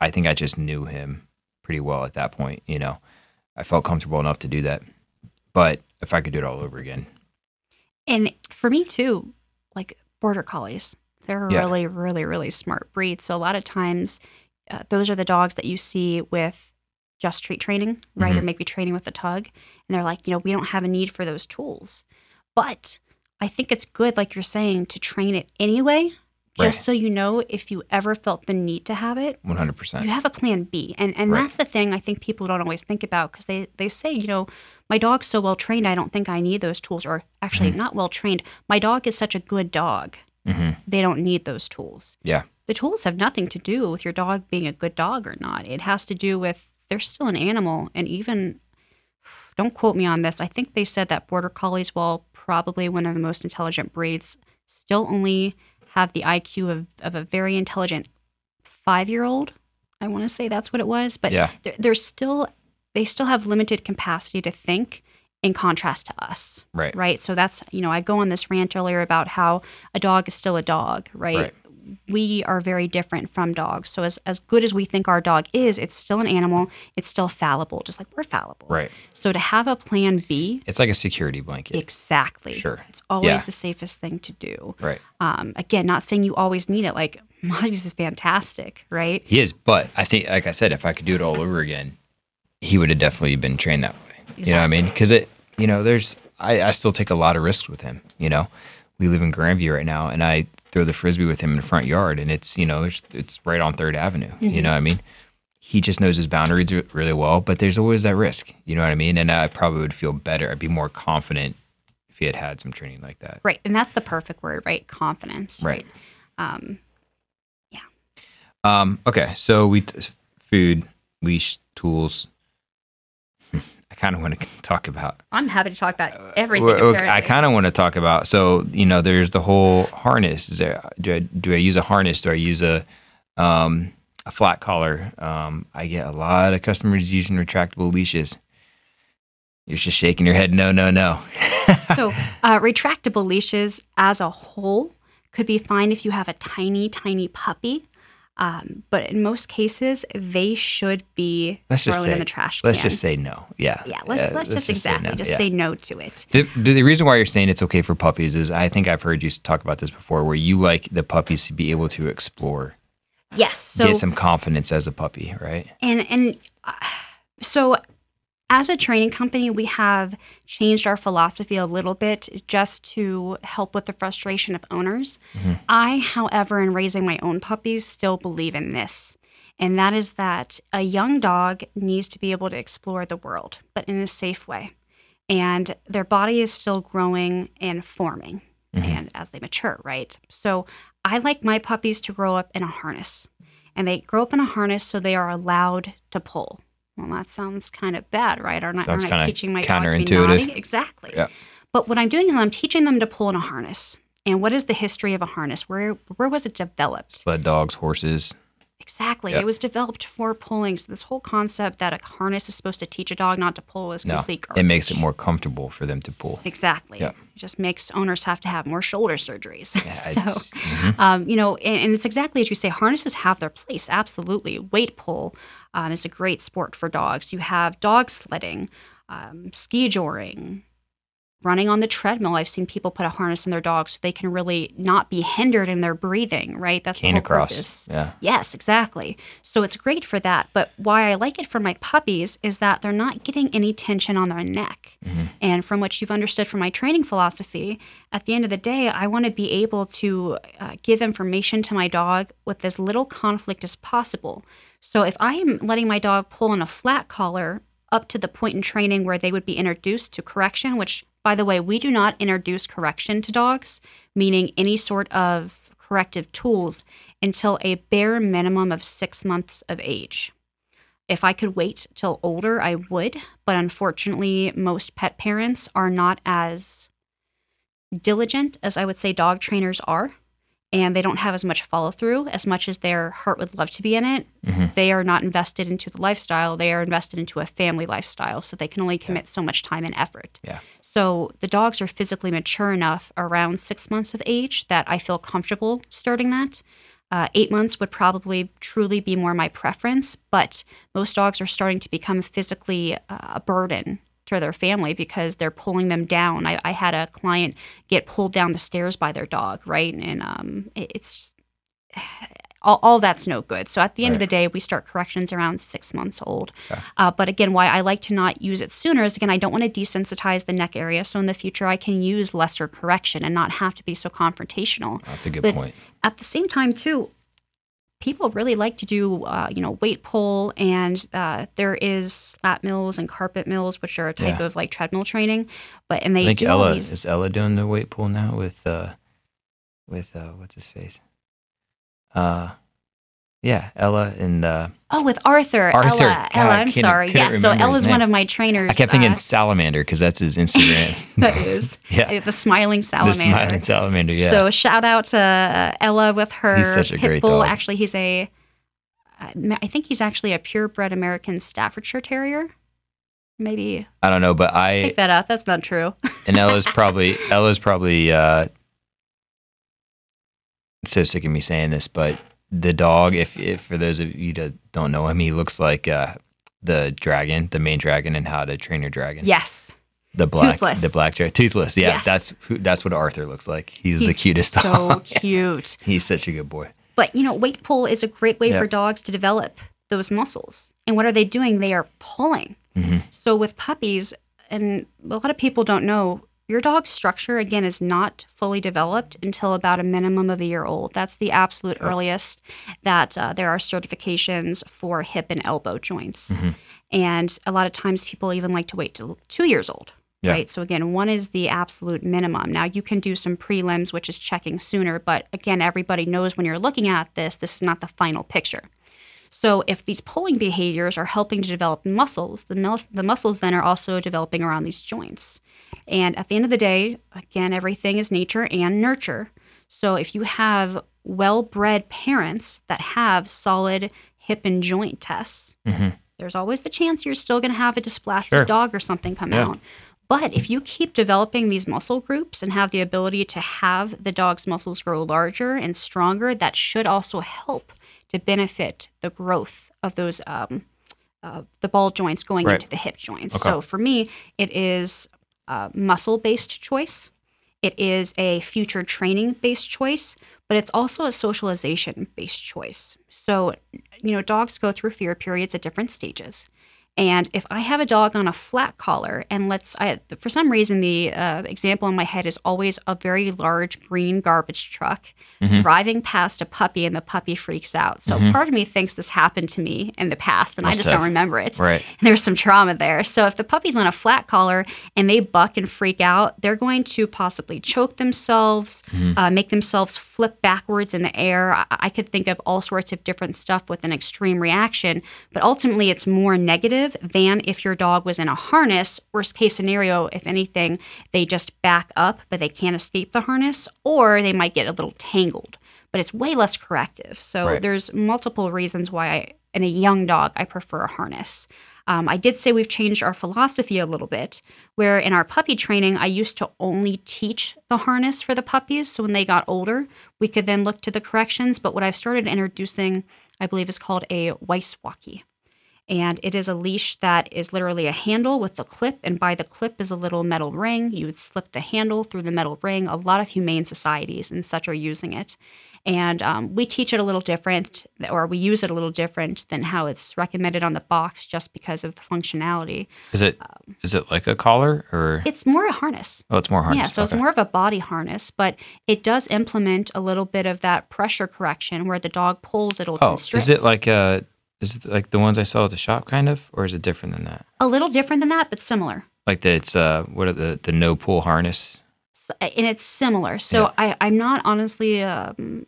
I think I just knew him pretty well at that point. You know, I felt comfortable enough to do that. But if I could do it all over again, And for me too, like border collies, they're a Yeah. really, really, really smart breed. So a lot of times, uh, those are the dogs that you see with just treat training, right? Or Mhm. maybe training with a tug. And they're like, you know, we don't have a need for those tools. But I think it's good, like you're saying, to train it anyway, just Right. so you know if you ever felt the need to have it, one hundred percent. you have a plan B. And and Right. that's the thing I think people don't always think about because they, they say, you know, my dog's so well trained, I don't think I need those tools. Or actually, Mm-hmm. not well trained. My dog is such a good dog. hmm They don't need those tools. Yeah, The tools have nothing to do with your dog being a good dog or not. It has to do with they're still an animal. And even, don't quote me on this, I think they said that Border Collies, while probably one of the most intelligent breeds, still only have the IQ of, of a very intelligent five year old. I want to say that's what it was. But Yeah. they're, they're still, they still have limited capacity to think in contrast to us right. right? So that's, you know, I go on this rant earlier about how a dog is still a dog, right? Right. We are very different from dogs. So as, as good as we think our dog is, it's still an animal. It's still fallible, just like we're fallible. Right. So to have a plan B, It's like a security blanket. exactly. Sure. It's always Yeah. the safest thing to do. right. Um, again, not saying you always need it. Like *laughs* Mozzie's is fantastic, right? He is, but I think, like I said, if I could do it all over again, he would have definitely been trained that way. You know what I mean? Because it, you know, there's, I, I still take a lot of risks with him. You know, we live in Grandview right now, and I throw the frisbee with him in the front yard, and it's, you know, it's it's right on Third Avenue. You know what I mean? He just knows his boundaries really well, but there's always that risk. You know what I mean? And I probably would feel better. I'd be more confident if he had had some training like that. Right. And that's the perfect word, right? Confidence. Right. Um, yeah. Um, okay, so we t- food, leash, tools. I kind of want to *laughs* talk about. I'm happy to talk about everything. Well, okay, I kind of want to talk about. So you know, there's the whole harness. Is there? Do I, do I use a harness? Do I use a um, a flat collar? Um, I get a lot of customers using retractable leashes. You're just shaking your head. No, no, no. *laughs* so uh, retractable leashes as a whole could be fine if you have a tiny, tiny puppy. Um, but in most cases, they should be Let's just thrown say in the trash can. Let's just say no. Yeah. yeah. Let's let's just say exactly no. just Yeah. say no to it. The, the, the reason why you're saying it's okay for puppies is I think I've heard you talk about this before, where you like the puppies to be able to explore, Yes. So get some confidence as a puppy, right? and and uh, so as a training company we have changed our philosophy a little bit just to help with the frustration of owners. Mm-hmm. I however in raising my own puppies still believe in this and that is that a young dog needs to be able to explore the world but in a safe way and their body is still growing and forming mm-hmm. and as they mature right? So i like my puppies to grow up in a harness and they grow up in a harness so they are allowed to pull well that sounds kind of bad right aren't, Sounds aren't i teaching my dog to be counterintuitive. naughty exactly Yeah. but what i'm doing is i'm teaching them to pull in a harness and what is the history of a harness where where was it developed Sled dogs, horses. Exactly. Yep. It was developed for pulling. So this whole concept that a harness is supposed to teach a dog not to pull is No, complete it makes it more comfortable for them to pull. Exactly. Yep. It just makes owners have to have more shoulder surgeries. Yeah, *laughs* so, mhm. um, you know, and, and it's exactly as you say. Harnesses have their place. Absolutely. Weight pull um, is a great sport for dogs. You have dog sledding, um, ski joring, running on the treadmill. I've seen people put a harness in their dog so they can really not be hindered in their breathing. Right. That's cane the whole across. purpose. Yeah. Yes, exactly. So it's great for that. But why I like it for my puppies is that they're not getting any tension on their neck. And from what you've understood from my training philosophy, at the end of the day, I want to be able to uh, give information to my dog with as little conflict as possible. So if I am letting my dog pull on a flat collar up to the point in training where they would be introduced to correction, which, by the way, we do not introduce correction to dogs, meaning any sort of corrective tools, until a bare minimum of six months of age. If I could wait till older, I would, but unfortunately, most pet parents are not as diligent as I would say dog trainers are. And they don't have as much follow through as much as their heart would love to be in it. They are not invested into the lifestyle. They are invested into a family lifestyle. So they can only commit so much time and effort. Yeah. So the dogs are physically mature enough around six months of age that I feel comfortable starting that. Uh, eight months would probably truly be more my preference, but most dogs are starting to become physically uh, a burden to their family because they're pulling them down. I, I had a client get pulled down the stairs by their dog, right? And um, it- it's *sighs* all, all that's no good. So at the end of the day, we start corrections around six months old. Uh, but again, why I like to not use it sooner is again, I don't want to desensitize the neck area. So in the future, I can use lesser correction and not have to be so confrontational. That's a good But point. At the same time, too, people really like to do, uh, you know, weight pull, and uh, there is slat mills and carpet mills, which are a type Yeah. of like treadmill training. But and they I think do Ella these. is Ella doing the weight pull now with uh with uh what's his face? Uh yeah, Ella and uh oh, with Arthur. Arthur. Ella. God, Ella, I I'm sorry. Yes, so Ella's one of my trainers. I kept thinking uh, salamander because that's his Instagram. *laughs* that is *laughs* yeah. the smiling salamander. The smiling salamander, yeah. So shout out to uh, Ella with her He's such a great bull. dog. Actually, he's a, uh, think he's actually a purebred American Staffordshire Terrier. Maybe I don't know, but I pick that up. That's not true. *laughs* and Ella's probably Ella's probably uh so sick of me saying this, but the dog, if, if for those of you that don't know him, he looks like uh the dragon, the main dragon in How to Train Your Dragon. yes, the black, Toothless. the black dragon, toothless. Yeah, Yes. that's who, that's what Arthur looks like. He's, the cutest So dog. *laughs* cute. He's such a good boy. But you know, weight pull is a great way Yeah. for dogs to develop those muscles. And what are they doing? They are pulling. Mm-hmm. So with puppies, and a lot of people don't know, your dog's structure again is not fully developed until about a minimum of a year old. That's the absolute earliest that uh, there are certifications for hip and elbow joints. Mm-hmm. And a lot of times people even like to wait till two years old. Yeah. Right. So again, one is the absolute minimum. Now you can do some prelims, which is checking sooner, but again, everybody knows when you're looking at this, this is not the final picture. So if these pulling behaviors are helping to develop muscles, the, mus- the muscles then are also developing around these joints. And at the end of the day, again, everything is nature and nurture. So if you have well-bred parents that have solid hip and joint tests, there's always the chance you're still going to have a dysplastic Sure. dog or something come Yeah. out. But if you keep developing these muscle groups and have the ability to have the dog's muscles grow larger and stronger, that should also help to benefit the growth of those um, uh, the ball joints going Right. into the hip joints. Okay. So for me, it is a muscle based choice. It is a future training based choice, but it's also a socialization based choice. So, you know, dogs go through fear periods at different stages. And if I have a dog on a flat collar, and let's, I, for some reason, the uh, example in my head is always a very large green garbage truck driving past a puppy, and the puppy freaks out. So part of me thinks this happened to me in the past, and Must I just have. don't remember it. Right. And there's some trauma there. So if the puppy's on a flat collar and they buck and freak out, they're going to possibly choke themselves, uh, make themselves flip backwards in the air. I, I could think of all sorts of different stuff with an extreme reaction, but ultimately it's more negative than if your dog was in a harness. Worst case scenario, if anything, they just back up, but they can't escape the harness, or they might get a little tangled. But it's way less corrective. So Right. there's multiple reasons why I, in a young dog, I prefer a harness. Um, I did say we've changed our philosophy a little bit, where in our puppy training, I used to only teach the harness for the puppies. So when they got older, we could then look to the corrections. But what I've started introducing, I believe, is called a Weiss walkie. And it is a leash that is literally a handle with a clip, and by the clip is a little metal ring. You would slip the handle through the metal ring. A lot of humane societies and such are using it. And um, we teach it a little different, or we use it a little different than how it's recommended on the box just because of the functionality. Is it is it like a collar or It's more a harness. oh, it's more harness. Yeah, so okay. it's more of a body harness, but it does implement a little bit of that pressure correction where the dog pulls, it'll Oh, constrict. is it like uh is it like the ones I saw at the shop kind of, or is it different than that? a little different than that, but similar. Like the it's uh what are the the no pull harness? S- and it's similar. So Yeah. I, I'm not honestly um,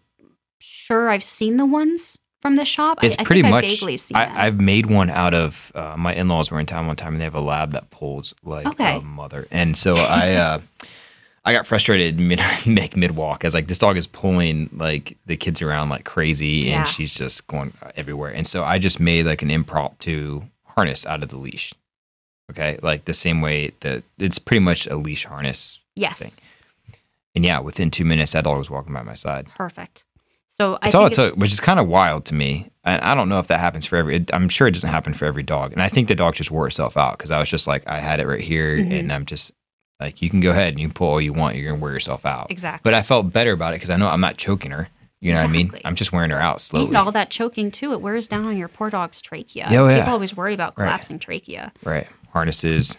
sure I've seen the ones from the shop. It's I, I pretty think much. I've vaguely seen. I, I've made one out of. Uh, my in laws were in town one time, and they have a lab that pulls like Okay. a mother. And so I, uh, I got frustrated *laughs* mid make mid walk. I was like, this dog is pulling like the kids around like crazy, Yeah. and she's just going everywhere. And so I just made like an impromptu harness out of the leash. Okay, like the same way that it's pretty much a leash harness. yes, thing. And yeah, within two minutes, that dog was walking by my side. perfect. So I That's all it took, which is kind of wild to me. And I don't know if that happens for every. It, I'm sure it doesn't happen for every dog. And I think the dog just wore itself out because I was just like, I had it right here, Mm-hmm. and I'm just like, you can go ahead and you can pull all you want. You're gonna wear yourself out. Exactly. But I felt better about it because I know I'm not choking her. You know what I mean? I'm just wearing her out slowly. And all that choking too, it wears down on your poor dog's trachea. Oh, yeah. People always worry about Right. collapsing trachea. Right. Harnesses,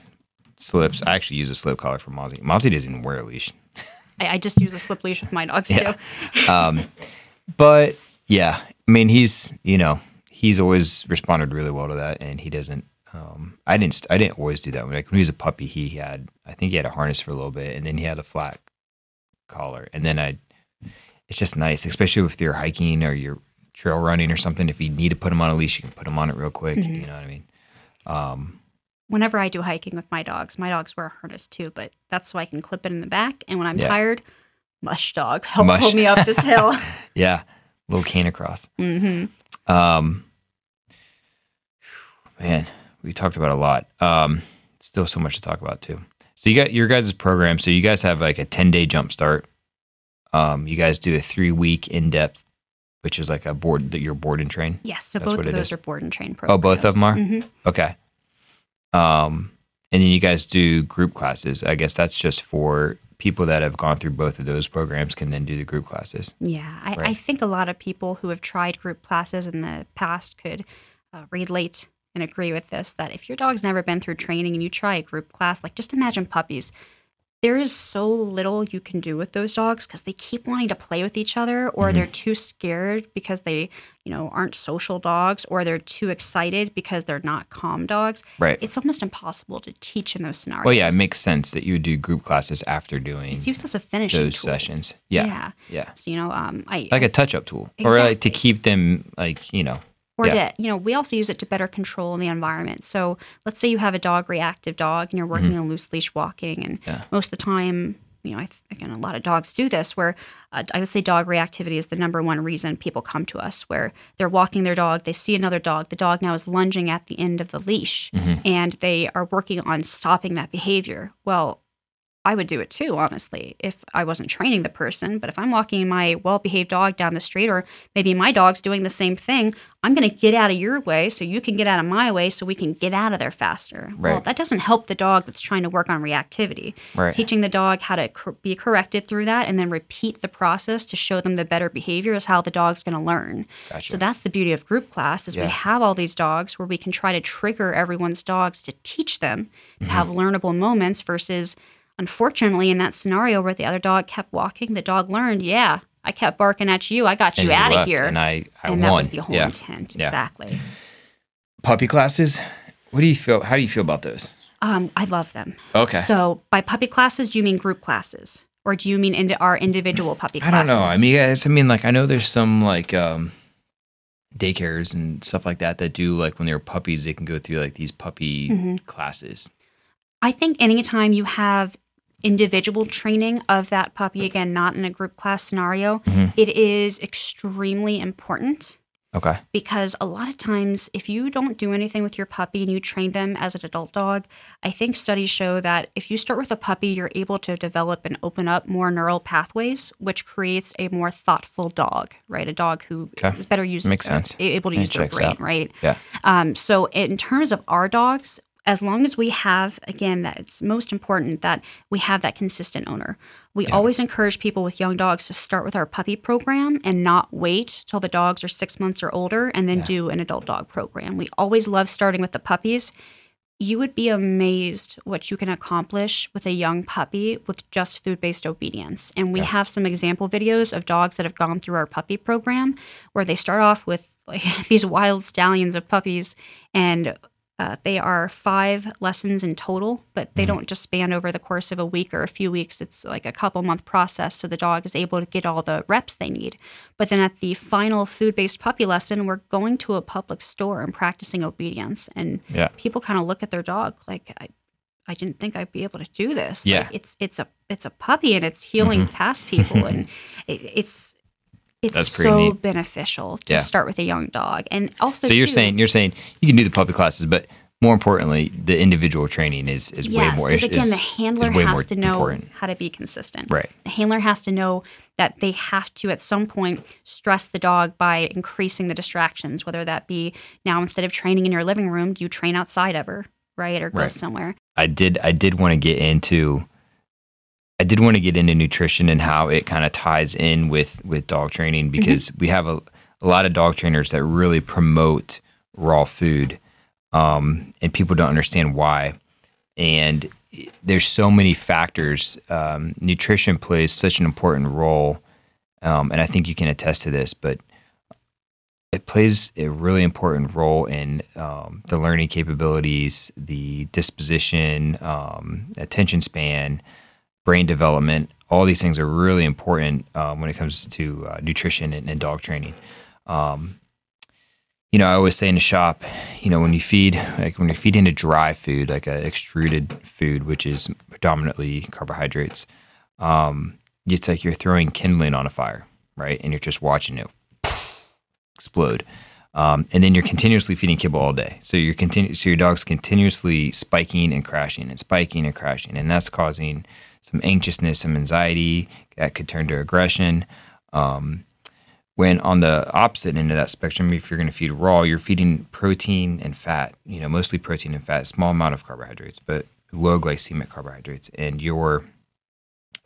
slips. I actually use a slip collar for Mozzie. Mozzie doesn't even wear a leash. I, I just use a slip leash with my dogs Yeah. too. *laughs* Um, but yeah, I mean, he's you know he's always responded really well to that, and he doesn't. Um, I didn't. I didn't always do that. Like when he was a puppy, he had. I think he had a harness for a little bit, and then he had a flat collar, and then I. It's just nice, especially if you're hiking or you're trail running or something. If you need to put him on a leash, you can put him on it real quick. Mm-hmm. You know what I mean? Um, Whenever I do hiking with my dogs, my dogs wear a harness too, but that's so I can clip it in the back. And when I'm Yeah. tired, mush dog, *laughs* help Mush. pull me up this hill. *laughs* yeah, little canicross. hmm Um, man, we talked about a lot. Um, still so much to talk about too. So you got your guys' program. So you guys have like a ten day jump start. Um, you guys do a three week in depth, which is like a board that you're board and train. Yes, so That's both of those is. are board and train programs. Oh, both of them are. hmm Okay. Um, and then you guys do group classes. I guess that's just for people that have gone through both of those programs can then do the group classes. Yeah, I, I think a lot of people who have tried group classes in the past could uh, relate and agree with this that if your dog's never been through training and you try a group class, like just imagine puppies. There is so little you can do with those dogs because they keep wanting to play with each other, or Mm-hmm. they're too scared because they, you know, aren't social dogs, or they're too excited because they're not calm dogs. Right. It's almost impossible to teach in those scenarios. Well, yeah, it makes sense that you would do group classes after doing it's used as a finishing those tool. sessions. Yeah. Yeah. Yeah. So you know, um, I Like a touch up tool. Or like to keep them like, you know. Or yeah. to you know we also use it to better control the environment so let's say you have a dog reactive dog and you're working on loose leash walking and Mm-hmm. Yeah. most of the time you know, I th- again, a lot of dogs do this where uh, I would say dog reactivity is the number one reason people come to us where they're walking their dog, they see another dog, the dog now is lunging at the end of the leash and they are working on stopping that behavior. Well, I would do it too, honestly, if I wasn't training the person. But if I'm walking my well behaved dog down the street, or maybe my dog's doing the same thing, I'm going to get out of your way so you can get out of my way so we can get out of there faster. Well, that doesn't help the dog that's trying to work on reactivity. Right. Teaching the dog how to cor- be corrected through that and then repeat the process to show them the better behavior is how the dog's going to learn. Gotcha. So that's the beauty of group class is we have all these dogs where we can try to trigger everyone's dogs to teach them Mm-hmm. to have learnable moments versus unfortunately in that scenario where the other dog kept walking, the dog learned, yeah, I kept barking at you, I got you out of here. And I, I and won. that was the whole yeah. intent. Yeah. Exactly. Puppy classes. What do you feel? How do you feel about those? Um, I love them. Okay. So by puppy classes, do you mean group classes? Or do you mean into our individual puppy classes? I don't know. I mean, guys, I mean, like, I know there's some like um, daycares and stuff like that that do like when they're puppies, they can go through like these puppy Mm-hmm. classes. I think anytime you have individual training of that puppy, again, not in a group class scenario, Mhm. it is extremely important Okay. because a lot of times, if you don't do anything with your puppy and you train them as an adult dog, I think studies show that if you start with a puppy, you're able to develop and open up more neural pathways, which creates a more thoughtful dog, right? A dog who Okay. is better used, Makes uh, sense. able to use their brain, out. right? Yeah. Um, so in terms of our dogs, as long as we have, again, that it's most important that we have that consistent owner. We always encourage people with young dogs to start with our puppy program and not wait till the dogs are six months or older and then do an adult dog program. We always love starting with the puppies. You would be amazed what you can accomplish with a young puppy with just food based obedience. And we have some example videos of dogs that have gone through our puppy program where they start off with like *laughs* these wild stallions of puppies and uh, they are five lessons in total, but they don't just span over the course of a week or a few weeks. It's like a couple month process, so the dog is able to get all the reps they need. But then at the final food based puppy lesson, we're going to a public store and practicing obedience. And Yeah. people kind of look at their dog like, I, I didn't think I'd be able to do this. Yeah. Like, it's it's a it's a puppy and it's heeling past people and *laughs* it, it's it's That's pretty so neat. beneficial to Yeah. start with a young dog. And also So you're too- saying you're saying you can do the puppy classes, but more importantly, the individual training is is way Yes, more. because Is, again, is, the handler is way has to know important. how to be consistent. Right. The handler has to know that they have to, at some point, stress the dog by increasing the distractions, whether that be now instead of training in your living room, do you train outside ever, right? Or go Right. somewhere. I did I did want to get into I did want to get into nutrition and how it kind of ties in with with dog training because we have a, a lot of dog trainers that really promote raw food um, and people don't understand why. And there's so many factors um, nutrition plays such an important role um, and I think you can attest to this but it plays a really important role in um, the learning capabilities, the disposition, um, attention span, brain development. All these things are really important um, when it comes to uh, nutrition and, and dog training. Um, you know, I always say in the shop, you know, when you feed, like when you're feeding a dry food, like a extruded food, which is predominantly carbohydrates, um, it's like you're throwing kindling on a fire, right? And you're just watching it *sniffs* explode. Um, and then you're continuously feeding kibble all day. So you're continu- so your dog's continuously spiking and crashing and spiking and crashing. And that's causing some anxiousness, some anxiety that could turn to aggression. Um, when on the opposite end of that spectrum, if you're going to feed raw, you're feeding protein and fat, you know, mostly protein and fat, small amount of carbohydrates, but low glycemic carbohydrates. And you're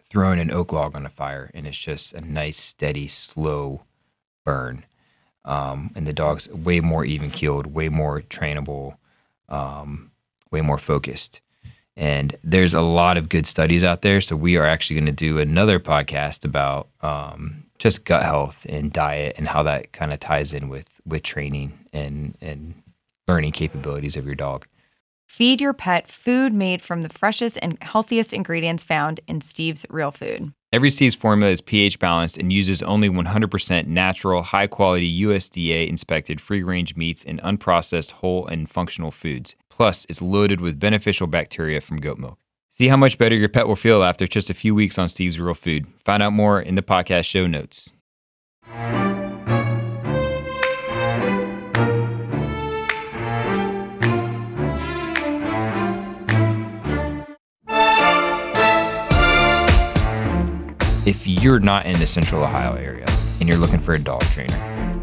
throwing an oak log on a fire and it's just a nice, steady, slow burn um, and the dog's way more even keeled, way more trainable, um, way more focused. And there's a lot of good studies out there. So we are actually going to do another podcast about um, just gut health and diet and how that kind of ties in with with training and and learning capabilities of your dog. Feed your pet food made from the freshest and healthiest ingredients found in Steve's Real Food. Every Steve's formula is pH balanced and uses only 100% natural, high quality USDA inspected free range meats and unprocessed whole and functional foods. Plus, it's loaded with beneficial bacteria from goat milk. See how much better your pet will feel after just a few weeks on Steve's Real Food. Find out more in the podcast show notes. If you're not in the central Ohio area and you're looking for a dog trainer,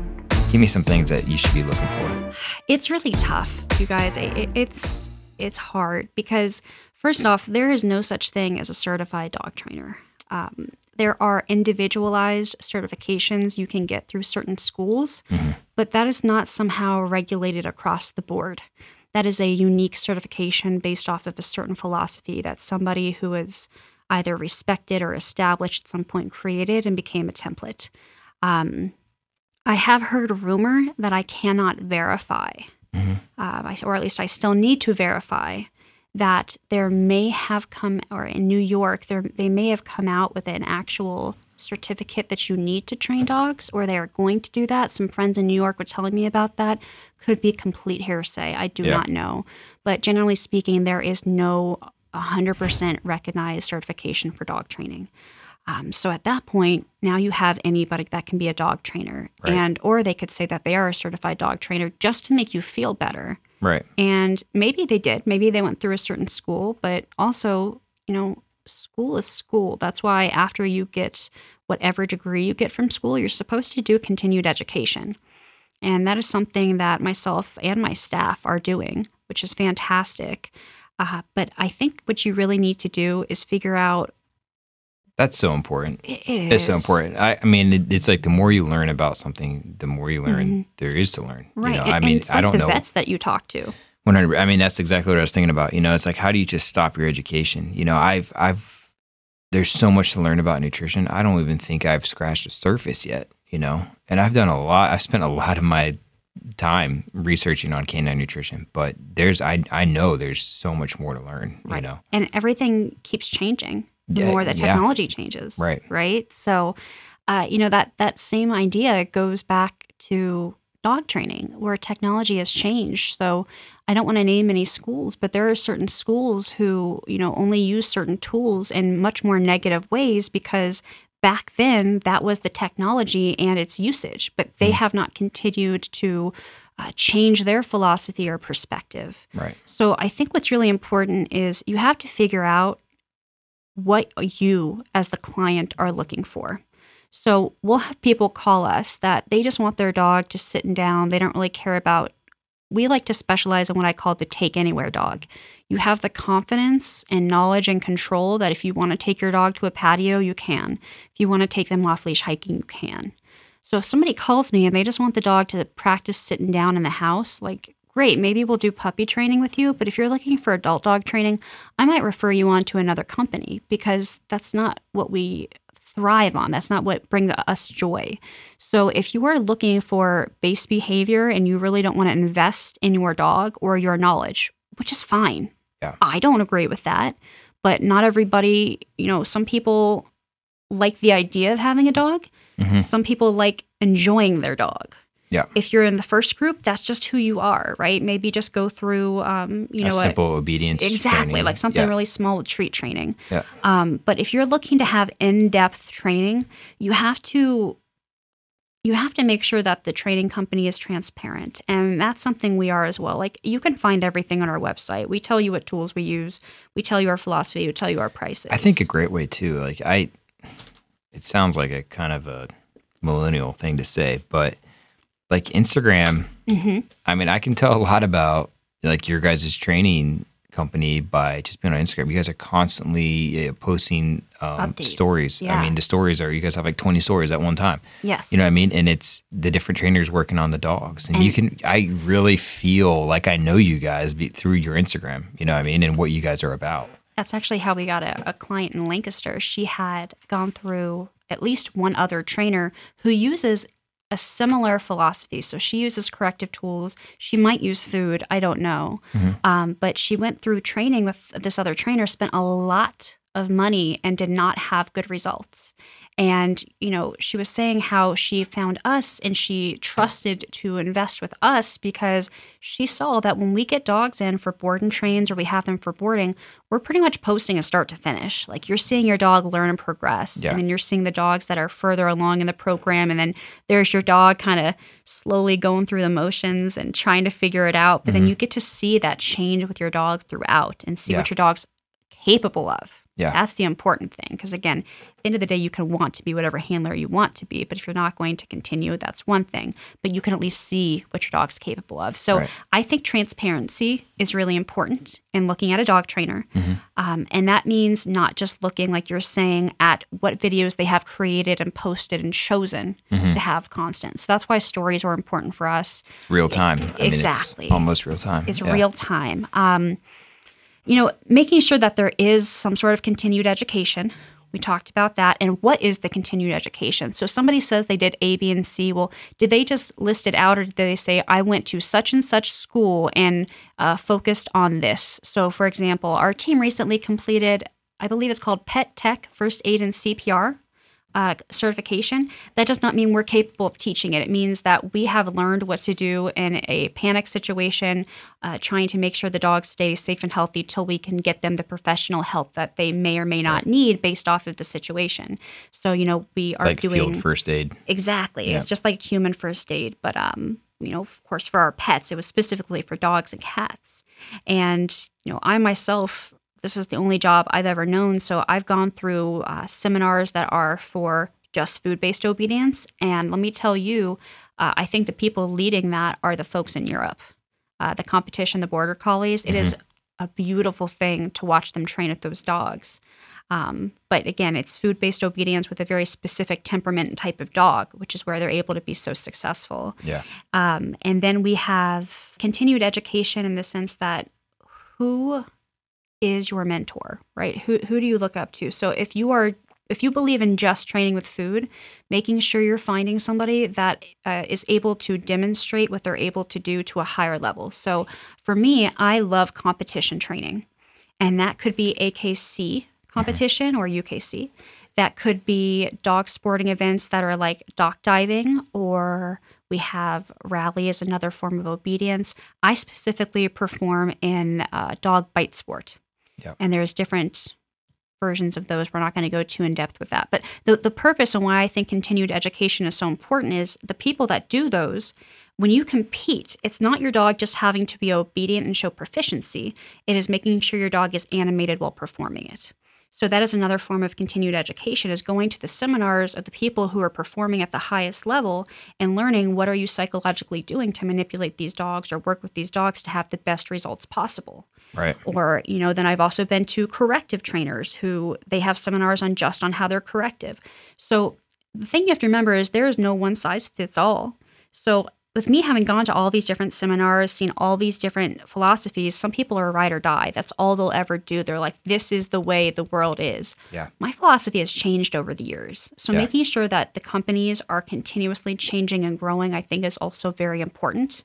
give me some things that you should be looking for. It's really tough, you guys. It, it- it's it's hard because first off, there is no such thing as a certified dog trainer. Um, there are individualized certifications you can get through certain schools, but that is not somehow regulated across the board. That is a unique certification based off of a certain philosophy that somebody who is either respected or established at some point created and became a template. Um, I have heard rumor that I cannot verify, uh, I- or at least I still need to verify that there may have come, or in New York, there they may have come out with an actual certificate that you need to train dogs, or they are going to do that. Some friends in New York were telling me about that. Could be complete hearsay. I do Yeah. not know, but generally speaking, there is no 100% recognized certification for dog training. Um, so at that point, now you have anybody that can be a dog trainer, Right. and or they could say that they are a certified dog trainer just to make you feel better. Right. And maybe they did. Maybe they went through a certain school, but also, you know, school is school. That's why after you get whatever degree you get from school, you're supposed to do continued education. And that is something that myself and my staff are doing, which is fantastic. Uh, but I think what you really need to do is figure out That's so important. it is It's so important. I, I mean, it, it's like the more you learn about something, the more you learn there is to learn. Mm-hmm. Right. You know, and, I mean, it's I don't the know. vets that you talk to. 100. I mean, that's exactly what I was thinking about. You know, it's like how do you just stop your education? You know, I've I've there's so much to learn about nutrition. I don't even think I've scratched the surface yet. You know, and I've done a lot. I've spent a lot of my time researching on canine nutrition, but there's I I know there's so much more to learn. You Right. know, And everything keeps changing the Yeah, more that yeah. technology changes. Right. Right. So, uh, you know, that, that same idea goes back to dog training where technology has changed. So I don't want to name any schools, but there are certain schools who, you know, only use certain tools in much more negative ways because back then that was the technology and its usage, but they have not continued to uh, change their philosophy or perspective. right? So I think what's really important is you have to figure out what you as the client are looking for. So we'll have people call us that they just want their dog just sitting down. They don't really care about we like to specialize in what I call the take anywhere dog. You have the confidence and knowledge and control that if you want to take your dog to a patio, you can. If you want to take them off leash hiking, you can. So if somebody calls me and they just want the dog to practice sitting down in the house, like great, maybe we'll do puppy training with you, but if you're looking for adult dog training, I might refer you on to another company because that's not what we thrive on. That's not what brings us joy. So if you are looking for base behavior and you really don't want to invest in your dog or your knowledge, which is fine. Yeah. I don't agree with that, but not everybody, you know, some people like the idea of having a dog. Mhm. Some people like enjoying their dog. Yeah. If you're in the first group, that's just who you are, right? Maybe just go through, um, you know, a a- simple obedience. exactly training. like something Yeah. really small with treat training. Yeah. Um, but if you're looking to have in-depth training, you have to you have to make sure that the training company is transparent, and that's something we are as well. Like you can find everything on our website. We tell you what tools we use. We tell you our philosophy. We tell you our prices. I think a great way too. Like I, it sounds like a kind of a millennial thing to say, but like Instagram. Mhm. I mean, I can tell a lot about like your guys' training company by just being on Instagram. You guys are constantly uh, posting um, stories. I mean, the stories are you guys have like twenty stories at one time. yes, You know what I mean? And it's the different trainers working on the dogs. And, you can, I really feel like I know you guys be, through your Instagram, you know what I mean? And what you guys are about. That's actually how we got a, a client in Lancaster. She had gone through at least one other trainer who uses a similar philosophy. So she uses corrective tools. She might use food. I don't know. Um, but she went through training with this other trainer, spent a lot of money and did not have good results. And, you know, she was saying how she found us and she trusted to invest with us because she saw that when we get dogs in for board and trains or we have them for boarding, we're pretty much posting a start to finish. Like you're seeing your dog learn and progress. Yeah. And then you're seeing the dogs that are further along in the program. And then there's your dog kind of slowly going through the motions and trying to figure it out. But then mm-hmm. you get to see that change with your dog throughout and see Yeah. what your dog's capable of. Yeah. That's the important thing. Because again, end of the day, you can want to be whatever handler you want to be. But if you're not going to continue, that's one thing. But you can at least see what your dog's capable of. So Right. I think transparency is really important in looking at a dog trainer. Mm-hmm. Um, and that means not just looking, like you're saying, at what videos they have created and posted and chosen Mm-hmm. to have constant. So that's why stories are important for us. Real time. I mean, it's Exactly. almost real time. It's Yeah. real time. Um, you know, making sure that there is some sort of continued education. We talked about that. And what is the continued education? So somebody says they did A, B, and C. Well, did they just list it out or did they say, I went to such and such school and uh, focused on this? So, for example, our team recently completed, I believe it's called Pet Tech First Aid and CPR uh, certification, that does not mean we're capable of teaching it. It means that we have learned what to do in a panic situation, uh, trying to make sure the dogs stay safe and healthy till we can get them the professional help that they may or may not need based off of the situation. So, you know, we It's are like doing field first aid. Exactly. It's just like human first aid, but um, you know, of course, for our pets, it was specifically for dogs and cats. And you know, I myself, this is the only job I've ever known, so I've gone through uh, seminars that are for just food-based obedience. And let me tell you, uh, I think the people leading that are the folks in Europe. Uh, the competition, the border collies. It is a beautiful thing to watch them train with those dogs. Um, but again, it's food based obedience with a very specific temperament and type of dog, which is where they're able to be so successful. Yeah. Um, and then we have continued education in the sense that who is your mentor, right? Who, who do you look up to? So if you are if you believe in just training with food, making sure you're finding somebody that uh, is able to demonstrate what they're able to do to a higher level. So for me, I love competition training, and that could be AKC competition or UKC. That could be dog sporting events that are like dock diving, or we have rally as another form of obedience. I specifically perform in uh, dog bite sport, Yep. and there's different versions of those. We're not going to go too in depth with that. But the, the purpose and why I think continued education is so important is the people that do those, when you compete, it's not your dog just having to be obedient and show proficiency, it is making sure your dog is animated while performing it. So that is another form of continued education is going to the seminars of the people who are performing at the highest level and learning what are you psychologically doing to manipulate these dogs or work with these dogs to have the best results possible Right. or you know then i've also been to corrective trainers who they have seminars on just on how they're corrective so the thing you have to remember is there is no one size fits all so with me having gone to all these different seminars seen all these different philosophies some people are ride or die that's all they'll ever do they're like this is the way the world is Yeah. my philosophy has changed over the years. So Yeah. making sure that the companies are continuously changing and growing, I think, is also very important.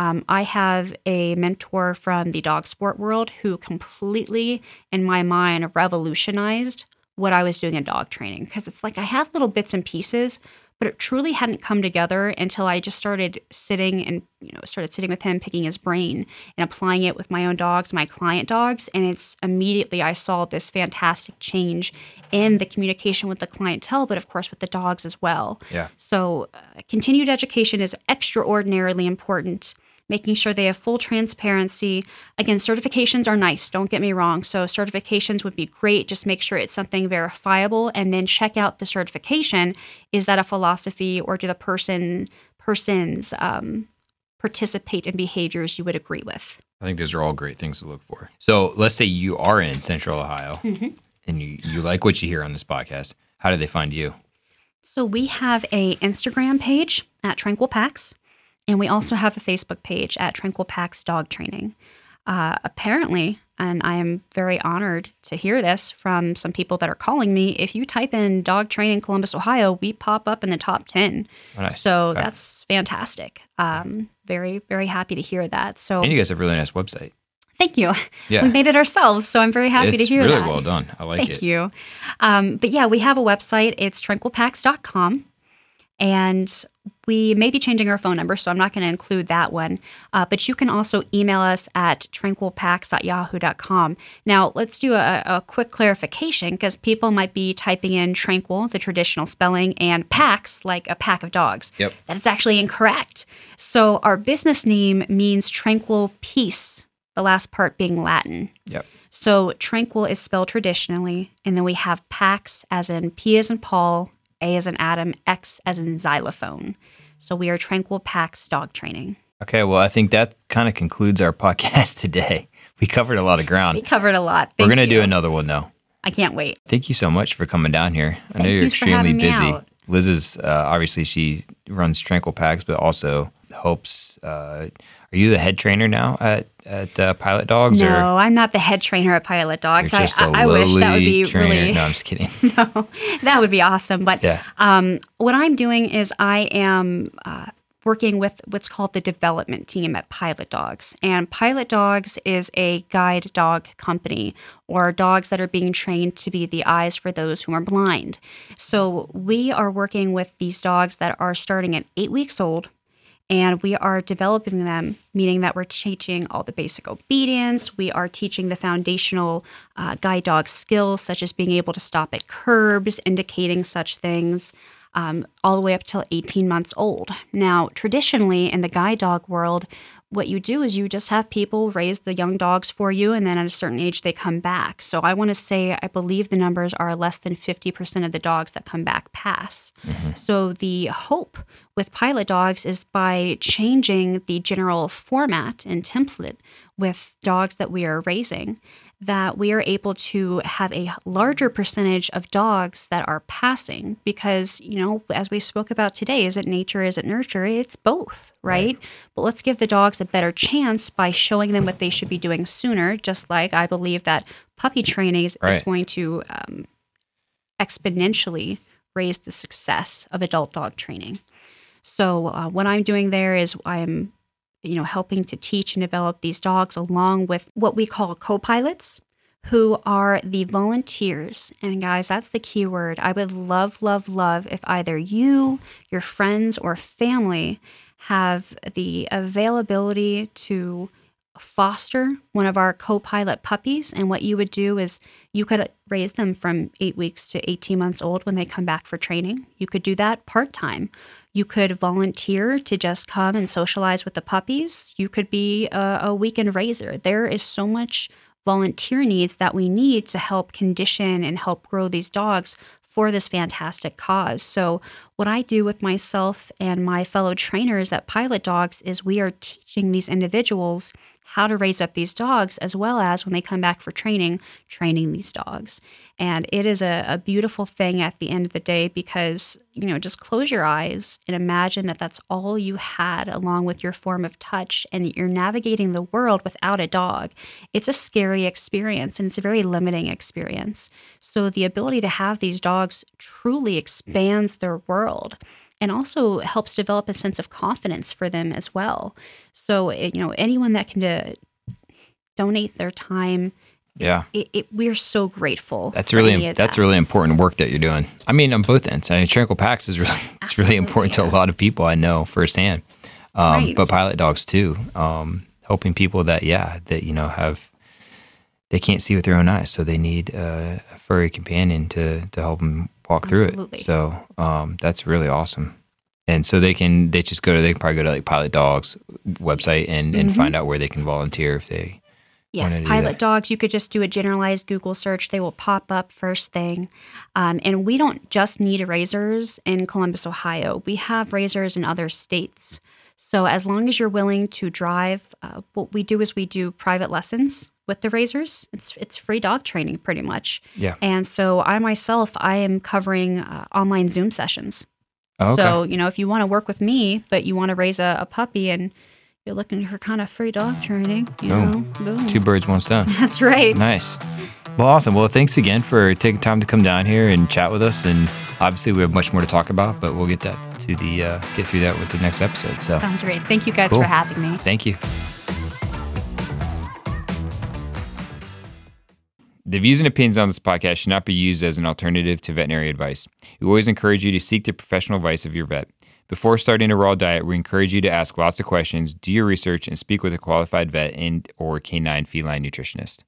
Um, I have a mentor from the dog sport world who completely, in my mind, revolutionized what I was doing in dog training because it's like I had little bits and pieces, but it truly hadn't come together until I just started sitting and you know started sitting with him, picking his brain and applying it with my own dogs, my client dogs, and it's immediately I saw this fantastic change in the communication with the clientele, but of course with the dogs as well. Yeah. So, uh, continued education is extraordinarily important. Making sure they have full transparency. Again, certifications are nice, don't get me wrong. So, certifications would be great. Just make sure it's something verifiable and then check out the certification. Is that a philosophy or do the person persons um, participate in behaviors you would agree with? I think those are all great things to look for. So let's say you are in Central Ohio Mm-hmm. and you, you like what you hear on this podcast. How do they find you? So we have a Instagram page at Tranquil Pax, and we also have a Facebook page at Tranquil Pax Dog Training. Uh, apparently, and I am very honored to hear this from some people that are calling me. If you type in dog training Columbus, Ohio, we pop up in the top 10. Oh, nice. So Okay. that's fantastic. Um, very, very happy to hear that. So And you guys have a really nice website. Thank you. Yeah. We made it ourselves, so I'm very happy it's to hear really that. well done. I like Thank it. Thank you. Um, but yeah, we have a website. It's tranquilpax.com. And we may be changing our phone number, so I'm not going to include that one. Uh, but you can also email us at tranquilpax.yahoo.com. Now, let's do a, a quick clarification because people might be typing in tranquil, the traditional spelling, and packs, like a pack of dogs. Yep. That is actually incorrect. So, our business name means tranquil peace, the last part being Latin. Yep. So tranquil is spelled traditionally, and then we have Pax as in P as in Paul, A as in Adam, X as in xylophone. So we are Tranquil Pax dog training. Okay. Well, I think that kind of concludes our *laughs* podcast today. We covered a lot of ground. We covered a lot. We're going to do another one though. I can't wait. Thank you so much for coming down here. I know you're extremely me busy. Liz is uh, obviously she runs Tranquil Pax, but also hopes. Uh, are you the head trainer now at at uh, Pilot Dogs, or No, I'm not the head trainer at Pilot Dogs. you're I, just a I, I wish that would be trainer? really *laughs* No, I'm just kidding. *laughs* no, that would be awesome. But Yeah. um, what I'm doing is I am uh, working with what's called the development team at Pilot Dogs. And Pilot Dogs is a guide dog company or dogs that are being trained to be the eyes for those who are blind. So we are working with these dogs that are starting at eight weeks old and we are developing them, meaning that we're teaching all the basic obedience. We are teaching the foundational uh, guide dog skills, such as being able to stop at curbs, indicating such things, um, all the way up till 18 months old. Now, traditionally in the guide dog world, what you do is you just have people raise the young dogs for you, and then at a certain age, they come back. So I want to say, I believe the numbers are less than 50% of the dogs that come back pass. Mm-hmm. So the hope with pilot dogs is by changing the general format and template with dogs that we are raising that we are able to have a larger percentage of dogs that are passing because you know as we spoke about today is it nature is it nurture? It's both right, but let's give the dogs a better chance by showing them what they should be doing sooner just like i believe that puppy training is, is going to um, exponentially raise the success of adult dog training. So uh, what I'm doing there is I'm, you know, helping to teach and develop these dogs along with what we call co-pilots, who are the volunteers. And guys, that's the key word. I would love, love, love if either you, your friends, or family have the availability to foster one of our co-pilot puppies and what you would do is you could raise them from 8 weeks to 18 months old when they come back for training you could do that part-time you could volunteer to just come and socialize with the puppies you could be a, a weekend raiser there is so much volunteer needs that we need to help condition and help grow these dogs for this fantastic cause. So, what I do with myself and my fellow trainers at Pilot Dogs is we are teaching these individuals how to raise up these dogs as well as when they come back for training, training these dogs. And it is a, a beautiful thing at the end of the day because, you know, just close your eyes and imagine that that's all you had along with your form of touch and you're navigating the world without a dog. It's a scary experience and it's a very limiting experience. So the ability to have these dogs truly expands their world and also helps develop a sense of confidence for them as well. So, you know, anyone that can uh, donate their time, Yeah. it, it, we're so grateful. That's really of that's really important work that you're doing. I mean, on both ends. I mean, Tranquil Pax is really *laughs* it's really important to a lot of people I know firsthand. Um, Right. But pilot dogs too. Um, helping people that yeah that you know have they can't see with their own eyes, so they need uh, a furry companion to to help them walk through it. So um, that's really awesome. And so they can they just go to they can probably go to like Pilot Dogs website and, and find out where they can volunteer if they Yes, pilot dogs. You could just do a generalized Google search. They will pop up first thing. Um, and we don't just need raisers in Columbus, Ohio. We have raisers in other states. So as long as you're willing to drive, uh, what we do is we do private lessons with the raisers. It's it's free dog training, pretty much. Yeah. And so I myself, I am covering uh, online Zoom sessions. Oh, okay. So you know, if you want to work with me, but you want to raise a, a puppy and you're looking for kind of free dog training, you Boom. know, boom. two birds one stone. *laughs* That's right. Nice. Well, awesome. Well, thanks again for taking time to come down here and chat with us. And obviously, we have much more to talk about, but we'll get that to the uh, get through that with the next episode. So, Sounds great. Thank you guys Cool. for having me. thank you. The views and opinions on this podcast should not be used as an alternative to veterinary advice. We always encourage you to seek the professional advice of your vet. Before starting a raw diet, we encourage you to ask lots of questions, do your research, and speak with a qualified vet and or canine feline nutritionist.